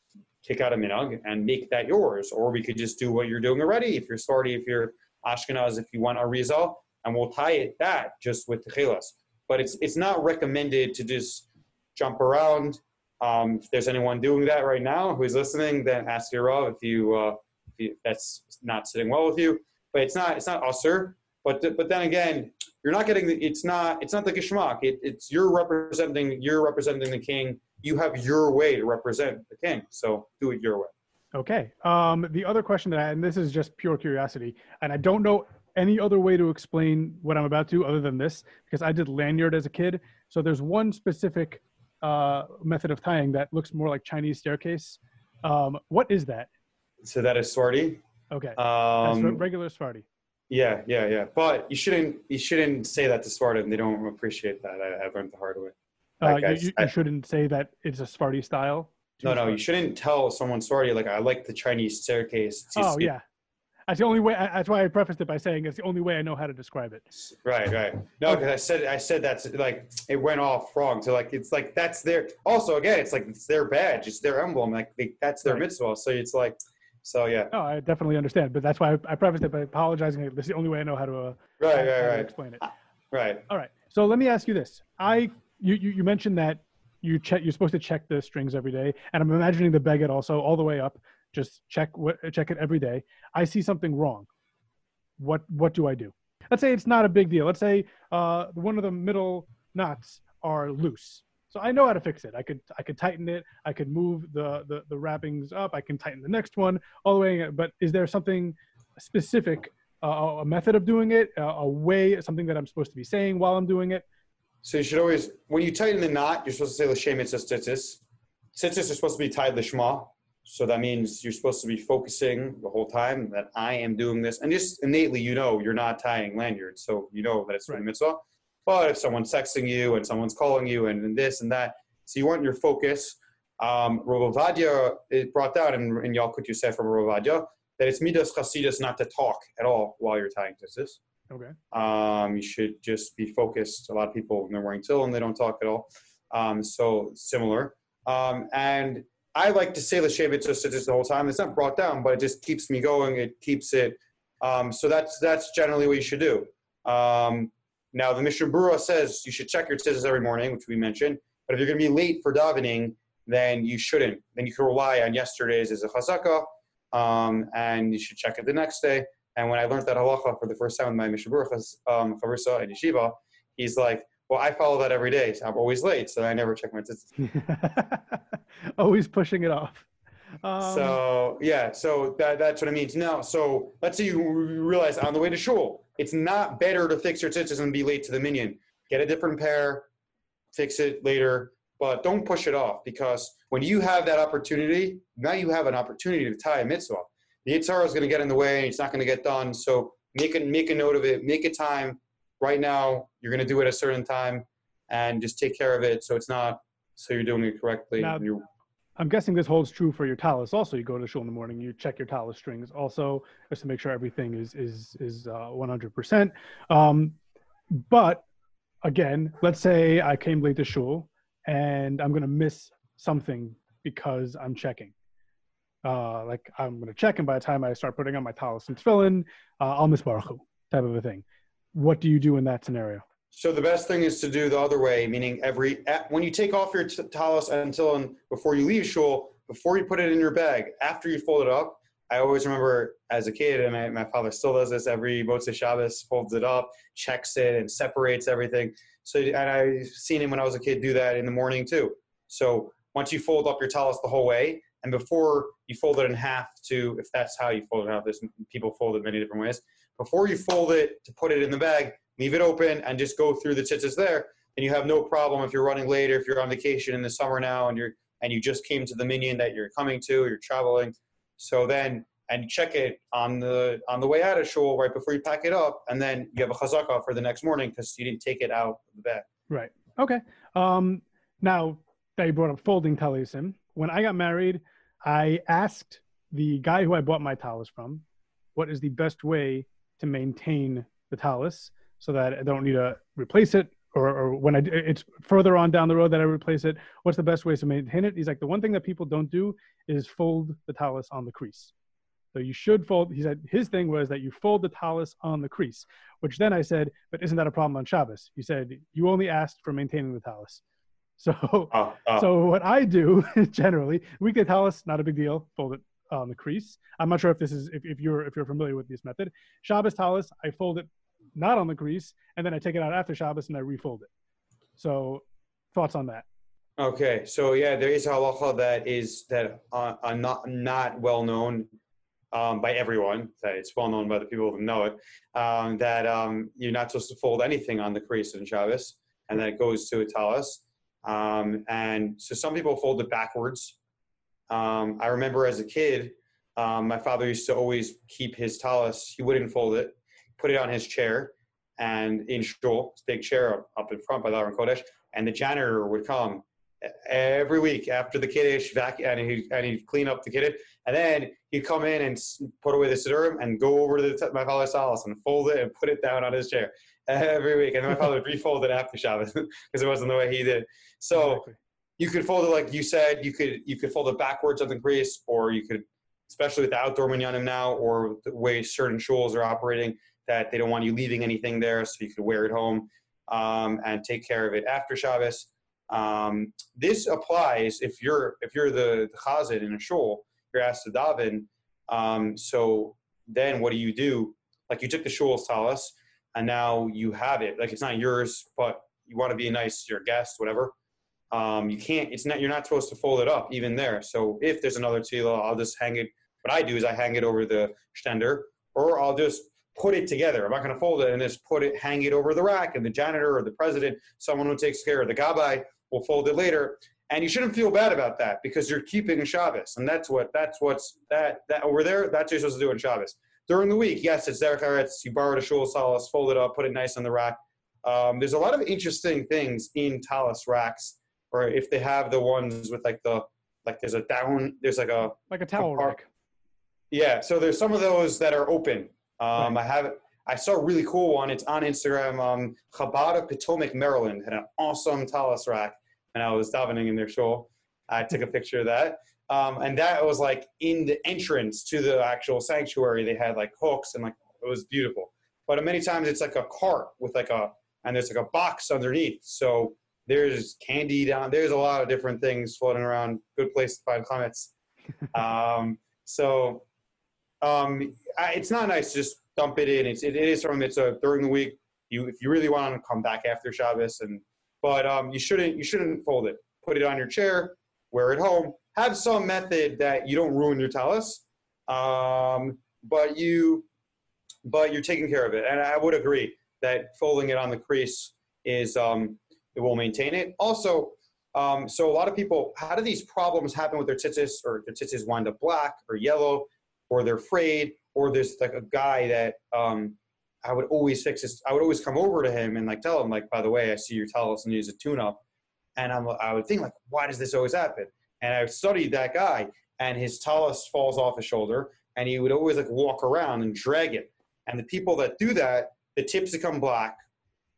kick out a minog and make that yours, or we could just do what you're doing already. If you're Sfardi, if you're Ashkenaz, if you want a rizal, and we'll tie it that just with techeles. But it's it's not recommended to just jump around um, if there's anyone doing that right now who's listening, then ask your Rav if you, uh, if you that's not sitting well with you. But it's not it's not usher. But th- but then again, you're not getting the, it's not it's not the gishmak. It, it's you're representing you're representing the king. You have your way to represent the king. So do it your way. Okay. Um, the other question that I and this is just pure curiosity, and I don't know any other way to explain what I'm about to other than this because I did lanyard as a kid. So there's one specific uh, method of tying that looks more like Chinese staircase. Um, what is that? So that is Sfardi. Okay, that's Um, regular Sfardi. yeah, yeah, yeah. But you shouldn't you shouldn't say that to Spartan. They don't appreciate that. I, learned the hard way. Uh, Like you, I- you, shouldn't say that it's a Sfardi style. No, no, you shouldn't tell someone Sfardi like I like the Chinese staircase. Oh yeah, that's the only way. That's why I prefaced it by saying it's the only way I know how to describe it. Right, right. No, because I said I said that's like it went off wrong. So like it's like that's their also again it's like it's their badge, it's their emblem, like they, that's their Right. mitzvah. So it's like so yeah. Oh, I definitely understand, but that's why I, I prefaced it by apologizing. Is the only way I know how to, uh, Right, how right, right, explain it. right. All right. So let me ask you this. I you you, you mentioned that you check you're supposed to check the strings every day, and I'm imagining the Beged also all the way up. Just check what check it every day. I see something wrong. What what do I do? Let's say it's not a big deal. Let's say uh, one of the middle knots are loose. So I know how to fix it. I could I could tighten it. I could move the the, the wrappings up. I can tighten the next one all the way. But is there something specific, uh, a method of doing it, a, a way, something that I'm supposed to be saying while I'm doing it? So you should always when you tighten the knot, you're supposed to say l'shem mitzvah tzitzis. Tzitzis are supposed to be tied l'shma. So that means you're supposed to be focusing the whole time that I am doing this. And just innately, you know, you're not tying lanyards. So you know that it's Right. mitzvah. But if someone's texting you and someone's calling you and, and this and that, so you want your focus. Um, Rav Ovadia it brought down in, in Yalkut Yosef from Rav Ovadia that it's midas chasidus not to talk at all while you're tying tzitzis. Okay. Um, you should just be focused. A lot of people when they're wearing tefillin, they don't talk at all. Um, so similar. Um, and I like to say the Shevet just the whole time. It's not brought down, but it just keeps me going. It keeps it. Um, so that's that's generally what you should do. Um, now the Mishnah Berurah says you should check your tzitzis every morning, which we mentioned. But if you're going to be late for davening, then you shouldn't. Then you can rely on yesterday's as a chazaka, um, and you should check it the next day. And when I learned that halacha for the first time with my Mishnah Berurah um, Chavrusa and Yeshiva, he's like, well, I follow that every day. So I'm always late, so I never check my tzitzis. always pushing it off. Um, so yeah, so that, that's what I mean. Now, so let's say you realize on the way to shul, it's not better to fix your tzitzis and be late to the minyan. Get a different pair, fix it later, but don't push it off because when you have that opportunity, now you have an opportunity to tie a mitzvah. The Yitzhar is going to get in the way and it's not going to get done. So make a, make a note of it, make a time right now. You're going to do it at a certain time and just take care of it so it's not, so you're doing it correctly. Now, I'm guessing this holds true for your talus. Also, you go to shul in the morning, you check your talus strings also just to make sure everything is is is uh, 100%. Um, but again, let's say I came late to shul and I'm going to miss something because I'm checking. Uh, like I'm going to check, and by the time I start putting on my talus and tefillin, uh, I'll miss Baruch Hu, type of a thing. What do you do in that scenario? So the best thing is to do the other way, meaning every when you take off your talus until and before you leave shul, before you put it in your bag, after you fold it up. I always remember as a kid, and my, my father still does this every Motzei Shabbos, folds it up, checks it, and separates everything. So, and I've seen him when I was a kid do that in the morning too. So once you fold up your talus the whole way, and before you fold it in half to, if that's how you fold it out, there's people fold it many different ways. Before you fold it to put it in the bag, leave it open and just go through the tzitzis there. And you have no problem if you're running late or if you're on vacation in the summer now and you're and you just came to the minyan that you're coming to, you're traveling. So then and check it on the on the way out of shul right before you pack it up, and then you have a chazaka for the next morning because you didn't take it out of the bag. Right. Okay. Um, now that you brought up folding talisim, when I got married, I asked the guy who I bought my talus from, what is the best way to maintain the talus so that I don't need to replace it or, or when I it's further on down the road that I replace it. What's the best way to maintain it? He's like the one thing that people don't do is fold the talus on the crease. So you should fold. He said his thing was that you fold the talus on the crease, which then I said, but isn't that a problem on Shabbos? He said you only asked for maintaining the talus. So, oh, oh. so what I do generally, weekday talus, not a big deal. Fold it on the crease. I'm not sure if this is if, if you're if you're familiar with this method. Shabbos talus, I fold it not on the crease, and then I take it out after Shabbos and I refold it. So, thoughts on that? Okay, so yeah, there is a halacha that is that uh, are not not well known um, by everyone. That it's well known by the people who know it. Um, that um, you're not supposed to fold anything on the crease in Shabbos, and that it goes to a talus. Um, and so some people fold it backwards. Um, I remember as a kid, um, my father used to always keep his talus. He wouldn't fold it, put it on his chair, and in shul, big chair up, up in front by the Aron Kodesh, and the janitor would come every week after the kiddush, vacuum, and he and he'd clean up the kiddush, and then he'd come in and put away the siddurim and go over to the, my father's house and fold it and put it down on his chair every week. And my father would refold it after Shabbos because it wasn't the way he did. So exactly. You could fold it like you said. You could you could fold it backwards on the crease, or you could, especially with the outdoor minyanim now, or the way certain shuls are operating, that they don't want you leaving anything there, so you could wear it home um, and take care of it after Shabbos. Um, this applies if you're if you're the, the chazid in a shul, you're asked to daven. Um, so then what do you do? Like you took the shul's talus, and now you have it. Like it's not yours, but you want to be nice to your guest, whatever. Um, you can't. It's not. You're not supposed to fold it up even there. So if there's another tefillah, I'll just hang it. What I do is I hang it over the stender, or I'll just put it together. I'm not going to fold it and just put it, hang it over the rack, and the janitor or the president, someone who takes care of the gabbai, will fold it later. And you shouldn't feel bad about that because you're keeping Shabbos, and that's what that's what's that that over there. That's what you're supposed to do in Shabbos during the week, yes, it's Derech Eretz. You borrowed a shul talus, fold it up, put it nice on the rack. Um, there's a lot of interesting things in talus racks, or if they have the ones with like the like there's a down, there's like a like a towel Apart- rack. yeah. So there's some of those that are open. Um, I have I saw a really cool one. It's on Instagram. Um, Chabad of Potomac, Maryland had an awesome talis rack, and I was davening in their show. I took a picture of that. Um, and that was like in the entrance to the actual sanctuary. They had like hooks and like it was beautiful. But many times it's like a cart with like a and there's like a box underneath. So there's candy down. There's a lot of different things floating around. Good place to find comments. um, so um, I, it's not nice to just dump it in. It's it, it is from it's a during the week. You if you really want to come back after Shabbos and but um, you shouldn't you shouldn't fold it. Put it on your chair. Wear it home. Have some method that you don't ruin your talus, um, but you but you're taking care of it. And I would agree that folding it on the crease is um, it will maintain it. Also, um, so a lot of people, how do these problems happen with their tzitzis, or their tzitzis wind up black or yellow, or they're frayed, or there's like a guy that um, I would always fix this. I would always come over to him and like tell him like, by the way, I see your talus and use a tune-up, and I'm I would think like, why does this always happen? And I've studied that guy, and his talus falls off his shoulder, and he would always like walk around and drag it. And the people that do that, the tips become black,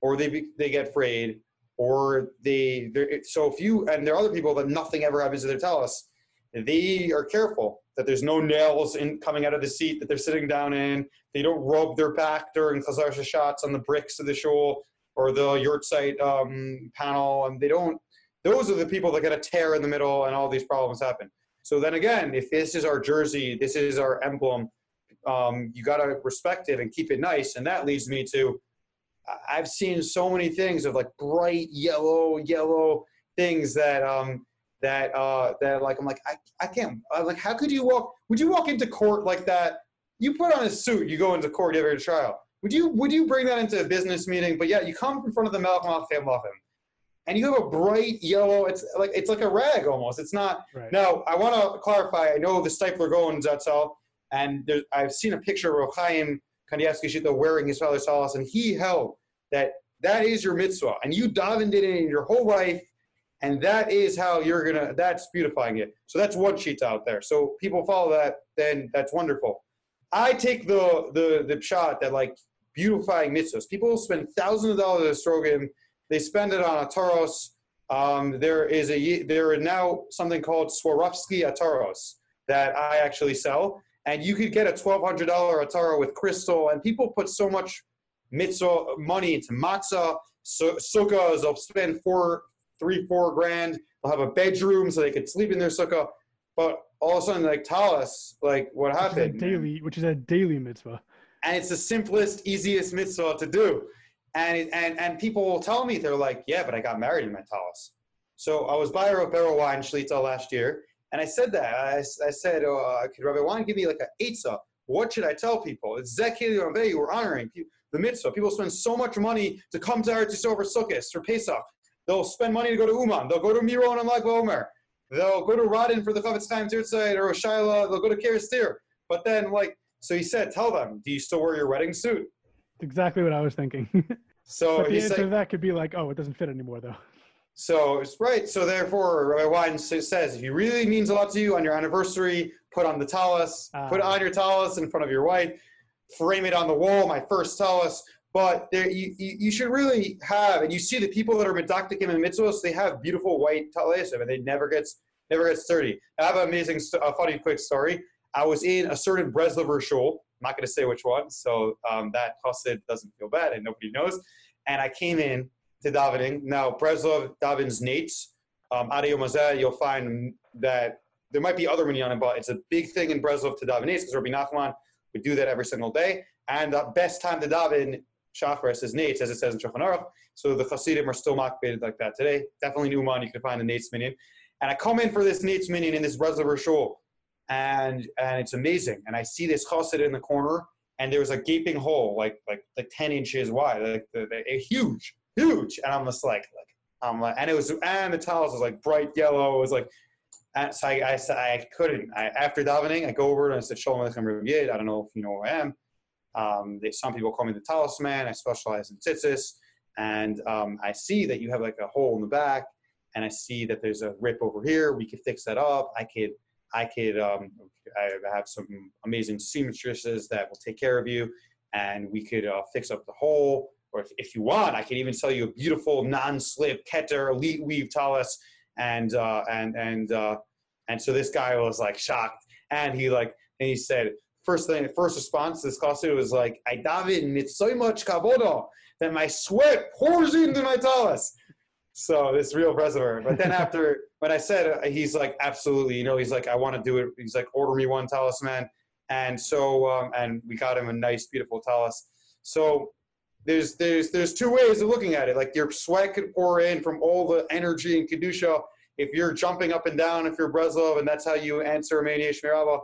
or they be, they get frayed, or they so if you and there are other people that nothing ever happens to their talus, they are careful that there's no nails in coming out of the seat that they're sitting down in. They don't rub their back during chazar shots on the bricks of the shul or the yahrzeit um, panel, and they don't. Those are the people that get a tear in the middle, and all these problems happen. So then again, if this is our jersey, this is our emblem, um, you got to respect it and keep it nice. And that leads me to I've seen so many things of like bright yellow, yellow things that um, that uh, that like I'm like I, I can't I'm like how could you walk? Would you walk into court like that? You put on a suit, you go into court, you have your trial. Would you would you bring that into a business meeting? But yeah, you come in front of the Malcolm X Famlofim, and you have a bright yellow. It's like it's like a rag almost. It's not Right. now, I want to clarify. I know the Steipler going all, and there's, I've seen a picture of Chaim Kanievsky Shita wearing his father's salas, and he held that that is your mitzvah, and you davened it in your whole life, and that is how you're gonna. That's beautifying it. So that's one sheet out there. So people follow that, then that's wonderful. I take the the the shot that like beautifying mitzvahs. People spend thousands of dollars at Strogan. They spend it on a taros. Um, there is a there are now something called Swarovski Ataros that I actually sell, and you could get a twelve hundred dollar Ataro with crystal. And people put so much mitzvah money into matzah, so, sukkahs. They'll spend four, three, four grand. They'll have a bedroom so they could sleep in their sukkah. But all of a sudden, like Talis, like what Which happened? daily, which is a daily mitzvah. and it's the simplest, easiest mitzvah to do. And it, and and people will tell me they're like, yeah, but I got married in my talis. So I was by a Berel Wein Shlita last year, and I said that I, I said, uh, could Rabbi Wein give me like an eitzah? What should I tell people? It's Zekil Yomvei, we're honoring the mitzvah. People spend so much money to come to Eretz Yisrael for Sukkot, for Pesach. They'll spend money to go to Uman. They'll go to Miron and Lag BaOmer. They'll go to Radin for the Chofetz Chaim Tirtzeit or Shaila. They'll go to Kerestir. But then, like, so he said, tell them, do you still wear your wedding suit? Exactly what I was thinking. So but the he answer said, to that could be like, oh, it doesn't fit anymore though. So it's right. So therefore, Rabbi Wein says, if he really means a lot to you on your anniversary, put on the talus, Ah. put on your talus in front of your wife, frame it on the wall, my first talus. But there, you, you, should really have, and you see the people that are medoctic and mitzvahs, they have beautiful white talisim, and they never gets never gets dirty. I have an amazing, a funny, quick story. I was in a certain Breslover shul. I'm not going to say which one, so um, that Chassid doesn't feel bad, and nobody knows. And I came in to davening. Now, Breslov davens Neitz. Um, Adi Yomazeh, you'll find that there might be other minyanim, but it's a big thing in Breslov to daven Neitz because Rabbi Nachman would do that every single day. And the best time to daven Shachris is Neitz, as it says in Shulchan Aruch. So the Hasidim are still makbid like that today. Definitely Newman, you can find the Neitz minyan. And I come in for this Neitz minyan in this Breslov and and it's amazing. And I see this Chassid in the corner, and there was a gaping hole, like like like ten inches wide, like a huge, huge. And I'm just like, like I'm like, and it was, and the towels was like bright yellow. It was like, so I, I, I couldn't. I, after davening, I go over and I said, Shalom Aleichem Rav Yid. I don't know if you know who I am. Um, they, some people call me the talisman. I specialize in tzitzis, and um, I see that you have like a hole in the back, and I see that there's a rip over here, we could fix that up. I could, I could, um, I have some amazing seamstresses that will take care of you, and we could uh, fix up the hole. Or if, if you want, I can even sell you a beautiful non-slip Keter elite weave talus, and uh, and and uh, and so this guy was like shocked, and he like and he said, first thing, first response to this lawsuit was like, I David, and it's so much kavodo that my sweat pours into my talus. So this real president. But then after, when I said, uh, he's like, absolutely, you know, he's like, I want to do it. He's like, order me one talisman. And so, um, and we got him a nice, beautiful talus. So there's, there's, there's two ways of looking at it. Like your sweat could pour in from all the energy and Kedusha. If you're jumping up and down, if you're Breslov, and that's how you answer Mania Shmirava.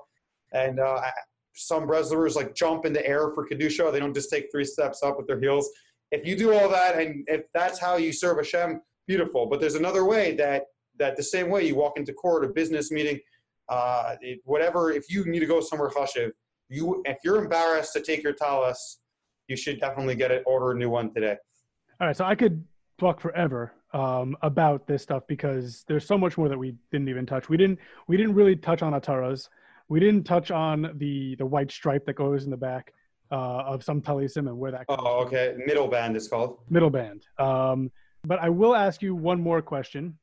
And uh, some Breslers like jump in the air for Kedusha. They don't just take three steps up with their heels. If you do all that, and if that's how you serve Hashem, beautiful. But there's another way that that the same way you walk into court, a business meeting, uh, whatever. If you need to go somewhere chashiv, you if you're embarrassed to take your talis, you should definitely get it. Order a new one today. All right, so I could talk forever um, about this stuff because there's so much more that we didn't even touch. We didn't we didn't really touch on ataras. We didn't touch on the the white stripe that goes in the back uh, of some talisim and where that. oh, okay. Middle band is called. Middle band. Um, but I will ask you one more question,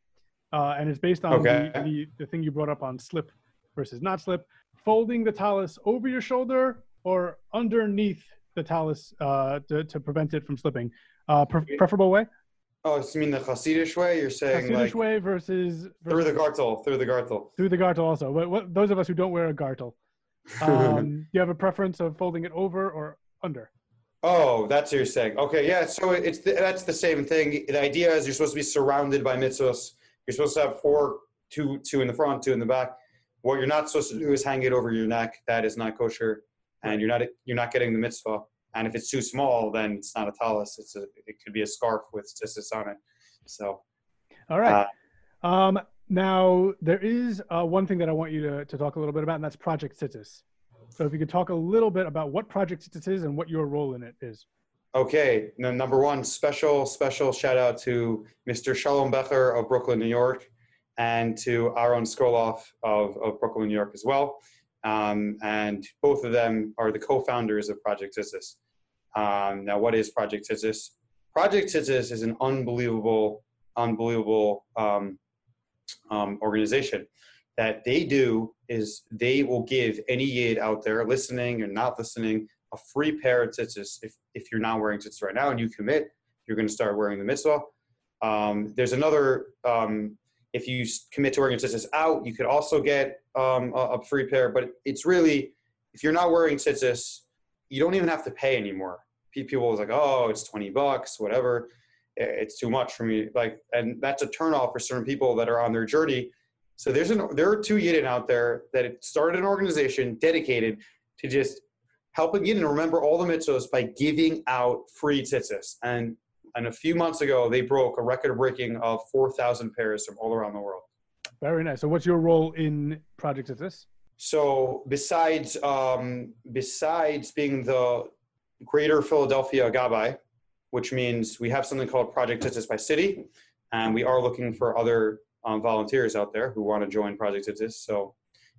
uh, and it's based on okay. the, the, the thing you brought up on slip versus not slip. Folding the talus over your shoulder or underneath the talus uh, to, to prevent it from slipping. Uh, pre- preferable way? Oh, so you mean the Hasidish way? You're saying Hasidish like way versus, versus through the gartel, through the gartel. through the gartel also. But what, those of us who don't wear a gartel, um, do you have a preference of folding it over or under? Oh, that's what you're saying. Okay, yeah. So it's the, that's the same thing. The idea is you're supposed to be surrounded by mitzvahs. You're supposed to have four, two, two in the front, two in the back. What you're not supposed to do is hang it over your neck. That is not kosher, and you're not you're not getting the mitzvah. And if it's too small, then it's not a talus. It's a it could be a scarf with tzitzis on it. So, all right. Uh, um, now there is uh, one thing that I want you to, to talk a little bit about, and that's Project Tzitzis. So if you could talk a little bit about what Project Tzitzis is and what your role in it is. Okay, now, number one, special special shout out to Mr. Shalom Becher of Brooklyn, New York, and to Aaron Skoloff of, of Brooklyn, New York as well. Um, and both of them are the co-founders of Project Tzitzis. Um, now, what is Project Tzitzis? Project Tzitzis is an unbelievable, unbelievable um, um, organization. That they do is they will give any yid out there listening or not listening a free pair of tzitzis if, if you're not wearing tzitzis right now and you commit, you're going to start wearing the mitzvah. Um, there's another, um, if you commit to wearing tzitzis out, you could also get um, a, a, free pair, but it's really, if you're not wearing tzitzis, you don't even have to pay anymore. People was like, oh, it's 20 bucks, whatever. It's too much for me. Like, and that's a turnoff for certain people that are on their journey. So there's an, there are two Yidden out there that started an organization dedicated to just helping to remember all the mitzvahs by giving out free tzitzis. And and a few months ago, they broke a record breaking of 4,000 pairs from all around the world. Very nice. So, what's your role in Project Tzitzis? So, besides um, besides being the Greater Philadelphia Gabbai, which means we have something called Project Tzitzis by City, and we are looking for other um, volunteers out there who want to join Project Tzitzis. So,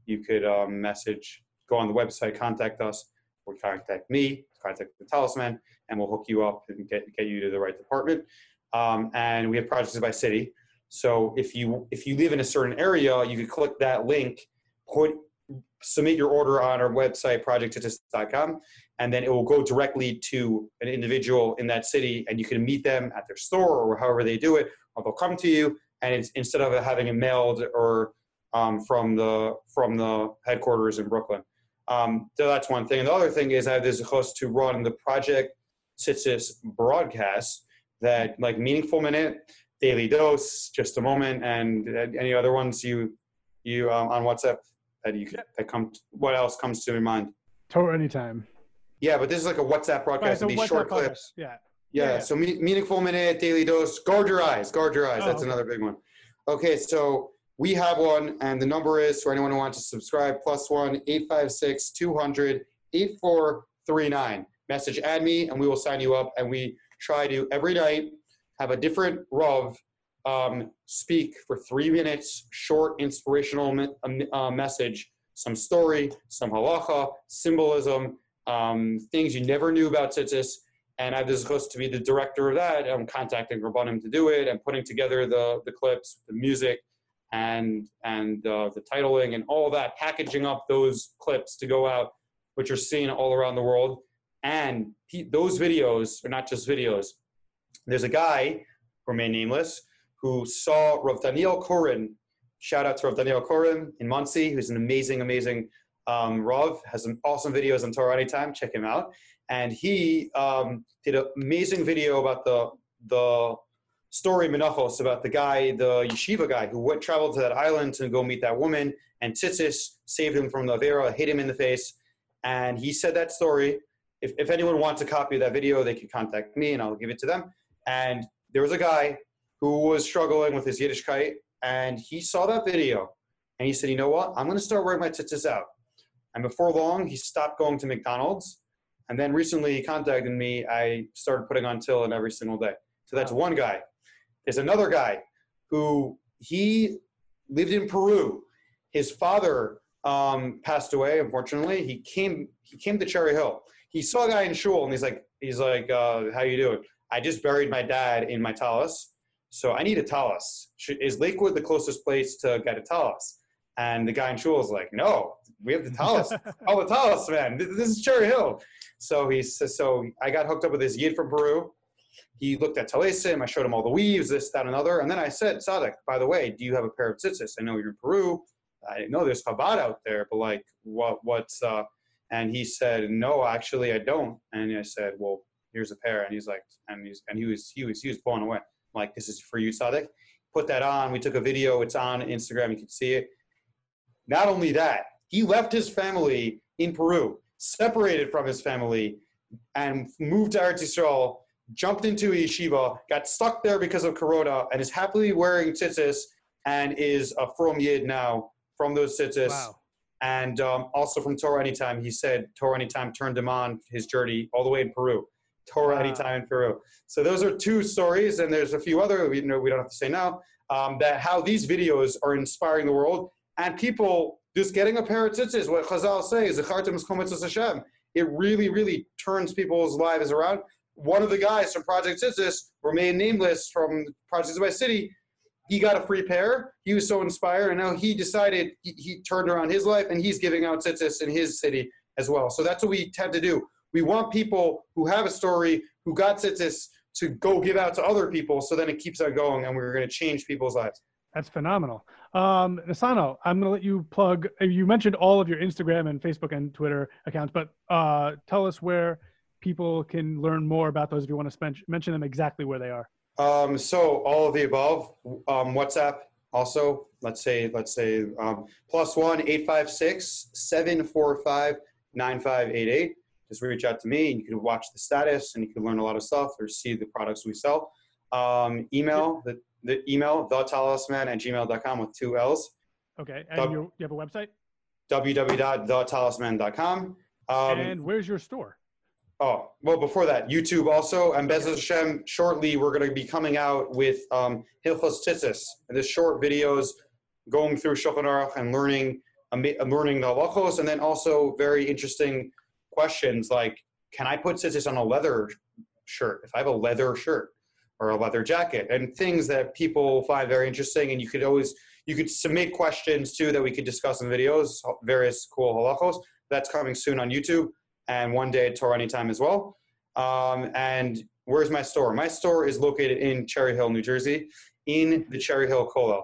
you could um, message, go on the website, contact us or contact me, contact the talisman, and we'll hook you up and get, get you to the right department. Um, and we have projects by city. So if you if you live in a certain area, you could click that link, put submit your order on our website projecttzitzis.com, and then it will go directly to an individual in that city, and you can meet them at their store or however they do it, or they'll come to you, and instead of having it mailed or um, from the from the headquarters in Brooklyn. Um, so that's one thing. And the other thing is I have this host to run the Project Tzitzis broadcast that like Meaningful Minute, Daily Dose, Just a Moment, and any other ones you you um, on WhatsApp that you that come. What else comes to your mind? Torah anytime. Yeah, but this is like a WhatsApp broadcast. Right, so these short clips. Yeah. Yeah, yeah. so me- meaningful minute, daily dose. Guard your eyes. Guard your eyes. Oh, That's okay. another big one. Okay, so we have one, and the number is for anyone who wants to subscribe plus one 856 200 8439. Message add me, and we will sign you up. And we try to every night have a different Rav um, speak for three minutes, short inspirational um, uh, message, some story, some halacha, symbolism, um, things you never knew about tzitzis. And I have zchus to be the director of that. I'm contacting Rabbanim to do it and putting together the, the clips, the music, and and uh, the titling and all that, packaging up those clips to go out, which are seen all around the world. And he, those videos are not just videos. There's a guy, remain nameless, who saw Rav Daniel Koren. Shout out to Rav Daniel Koren in Monsey, who's an amazing, amazing um, Rav, has some awesome videos on Torah Anytime. Check him out. And he um, did an amazing video about the the story Menachos about the guy, the yeshiva guy who went traveled to that island to go meet that woman, and Tzitzis saved him from the Avera, hit him in the face, and he said that story. If, if anyone wants a copy of that video, they can contact me and I'll give it to them. And there was a guy who was struggling with his Yiddishkeit, and he saw that video, and he said, "You know what? I'm going to start wearing my tzitzis out." And before long, he stopped going to McDonald's, and then recently he contacted me. I started putting on Tefillin every single day. So that's one guy. There's another guy who he lived in Peru. His father um, passed away, unfortunately. He came he came to Cherry Hill. He saw a guy in shul, and he's like he's like, uh, "How you doing?" I just buried my dad in my talus, so I need a talus. Is Lakewood the closest place to get a talus? And the guy in shul is like, "No, we have the talus. oh, the talus, man. This is Cherry Hill." So he says, "So I got hooked up with this yid from Peru." He looked at Talesim. I showed him all the weaves, this, that, another. And then I said, Sadek, by the way, do you have a pair of tzitzis? I know you're in Peru. I know there's Chabad out there, but like, what, what's, uh, and he said, no, actually, I don't. And I said, well, here's a pair. And he's like, and he's, and he was, he was, he was blown away. I'm like, this is for you, Sadek. Put that on. We took a video. It's on Instagram. You can see it. Not only that, he left his family in Peru, separated from his family, and moved to Eretz Yisrael jumped into a yeshiva, got stuck there because of Corona, and is happily wearing tzitzis and is a frum Yid now from those tzitzis. Wow. And um, also from Torah Anytime, he said Torah Anytime turned him on his journey all the way in Peru. Torah wow. Anytime in Peru. So those are two stories, and there's a few other you know we don't have to say now um, that how these videos are inspiring the world and people just getting a pair of tzitzis. What Chazal says, Hashem. It really, really turns people's lives around one of the guys from Project Tzitzis, remain nameless from Project by City, he got a free pair. He was so inspired, and now he decided he, he turned around his life, and he's giving out tzitzis in his city as well. So that's what we tend to do. We want people who have a story, who got tzitzis, to go give out to other people, so then it keeps on going, and we're going to change people's lives. That's phenomenal. Um, Nesanel, I'm going to let you plug. You mentioned all of your Instagram and Facebook and Twitter accounts, but uh, tell us where people can learn more about those if you want to spend, mention them exactly where they are? Um, so all of the above. Um, WhatsApp also. Let's say let's say um, plus one eight five six seven four five nine five eight eight. Just reach out to me, and you can watch the status, and you can learn a lot of stuff or see the products we sell. Um, email the the email the talisman at gmail.com with two L's. Okay, and w- you have a website? www.thetallisman.com. Um, and where's your store? Oh, well, before that, YouTube also, and B'ezras Hashem, shortly we're going to be coming out with um, Hilchos Tzitzis, and this short videos going through Shulchan Aruch and learning, um, learning the halachos, and then also very interesting questions like, can I put tzitzis on a leather shirt? If I have a leather shirt or a leather jacket, and things that people find very interesting, and you could always you could submit questions too that we could discuss in videos, various cool halachos. That's coming soon on YouTube and one day at Torah Anytime as well. Um, and where's my store? My store is located in Cherry Hill, New Jersey, in the Cherry Hill Kollel.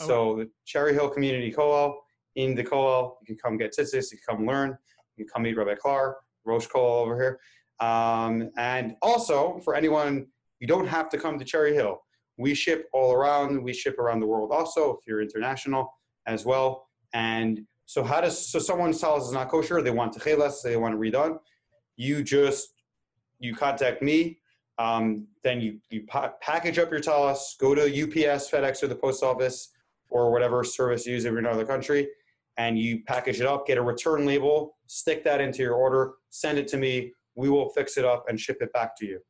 Oh. So the Cherry Hill Community Kollel, in the Kollel, you can come get tzitzis, you can come learn, you can come meet Rabbi Clark, Rosh Kollel over here. Um, and also, for anyone, you don't have to come to Cherry Hill. We ship all around. We ship around the world also, if you're international as well. And so how does so someone's talus is not kosher? They want techelas, they want to redone. You just you contact me. Um, then you you pa- package up your talus, go to UPS, FedEx, or the post office, or whatever service you use if you're in another country, and you package it up, get a return label, stick that into your order, send it to me. We will fix it up and ship it back to you.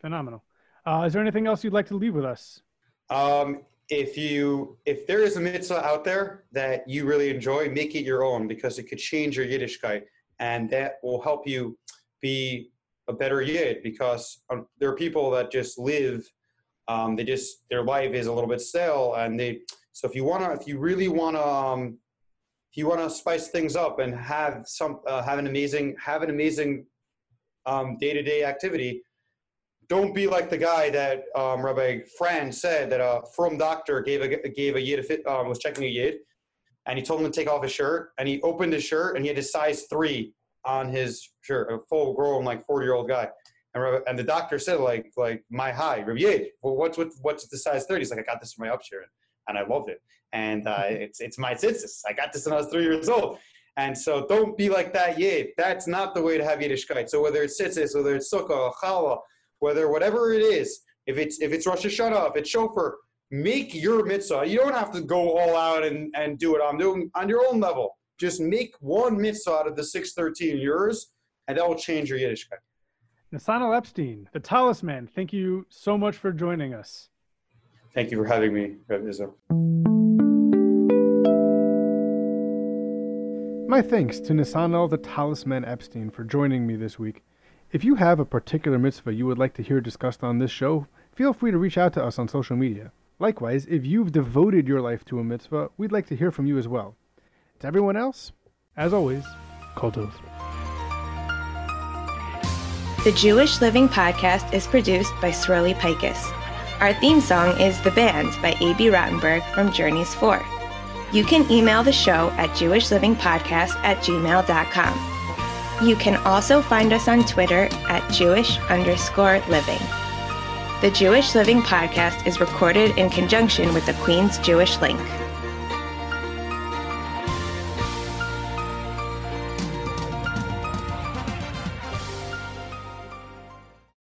Phenomenal. Uh, is there anything else you'd like to leave with us? Um, if you if there is a mitzvah out there that you really enjoy, make it your own because it could change your Yiddishkeit, and that will help you be a better Yid. Because um, there are people that just live, um, they just their life is a little bit stale, and they. So if you wanna, if you really wanna, um, if you wanna spice things up and have some, uh, have an amazing, have an amazing day to day activity, don't be like the guy that um, Rabbi Fran said that a frum doctor gave a gave a yid a fit, um, was checking a yid, and he told him to take off his shirt, and he opened his shirt, and he had a size three on his shirt, a full grown like forty year old guy, and Rabbi, and the doctor said like like my high Rabbi Yid, well what's what what's the size thirty? He's like I got this from my upsherin, and I loved it, and uh, mm-hmm. it's it's my tzitzis. I got this when I was three years old. And so don't be like that yid. That's not the way to have Yiddishkeit. So whether it's tzitzis, whether it's sukkah, or challah, whether whatever it is, if it's if it's Rosh Hashanah, if it's shofar, make your mitzvah. You don't have to go all out and, and do it on doing on your own level. Just make one mitzvah out of the six thirteen yours, and that will change your Yiddishkeit. Nesanel Epstein, the talisman. Thank you so much for joining us. Thank you for having me, Reb Izzo. My thanks to Nesanel the Talisman Epstein for joining me this week. If you have a particular mitzvah you would like to hear discussed on this show, feel free to reach out to us on social media. Likewise, if you've devoted your life to a mitzvah, we'd like to hear from you as well. To everyone else, as always, kol tov. The Jewish Living Podcast is produced by Swirly Pikus. Our theme song is The Band by Abie Rotenberg from Journeys 4. You can email the show at jewishlivingpodcast at gmail.com. You can also find us on Twitter at Jewish underscore living. The Jewish Living podcast is recorded in conjunction with the Queen's Jewish Link.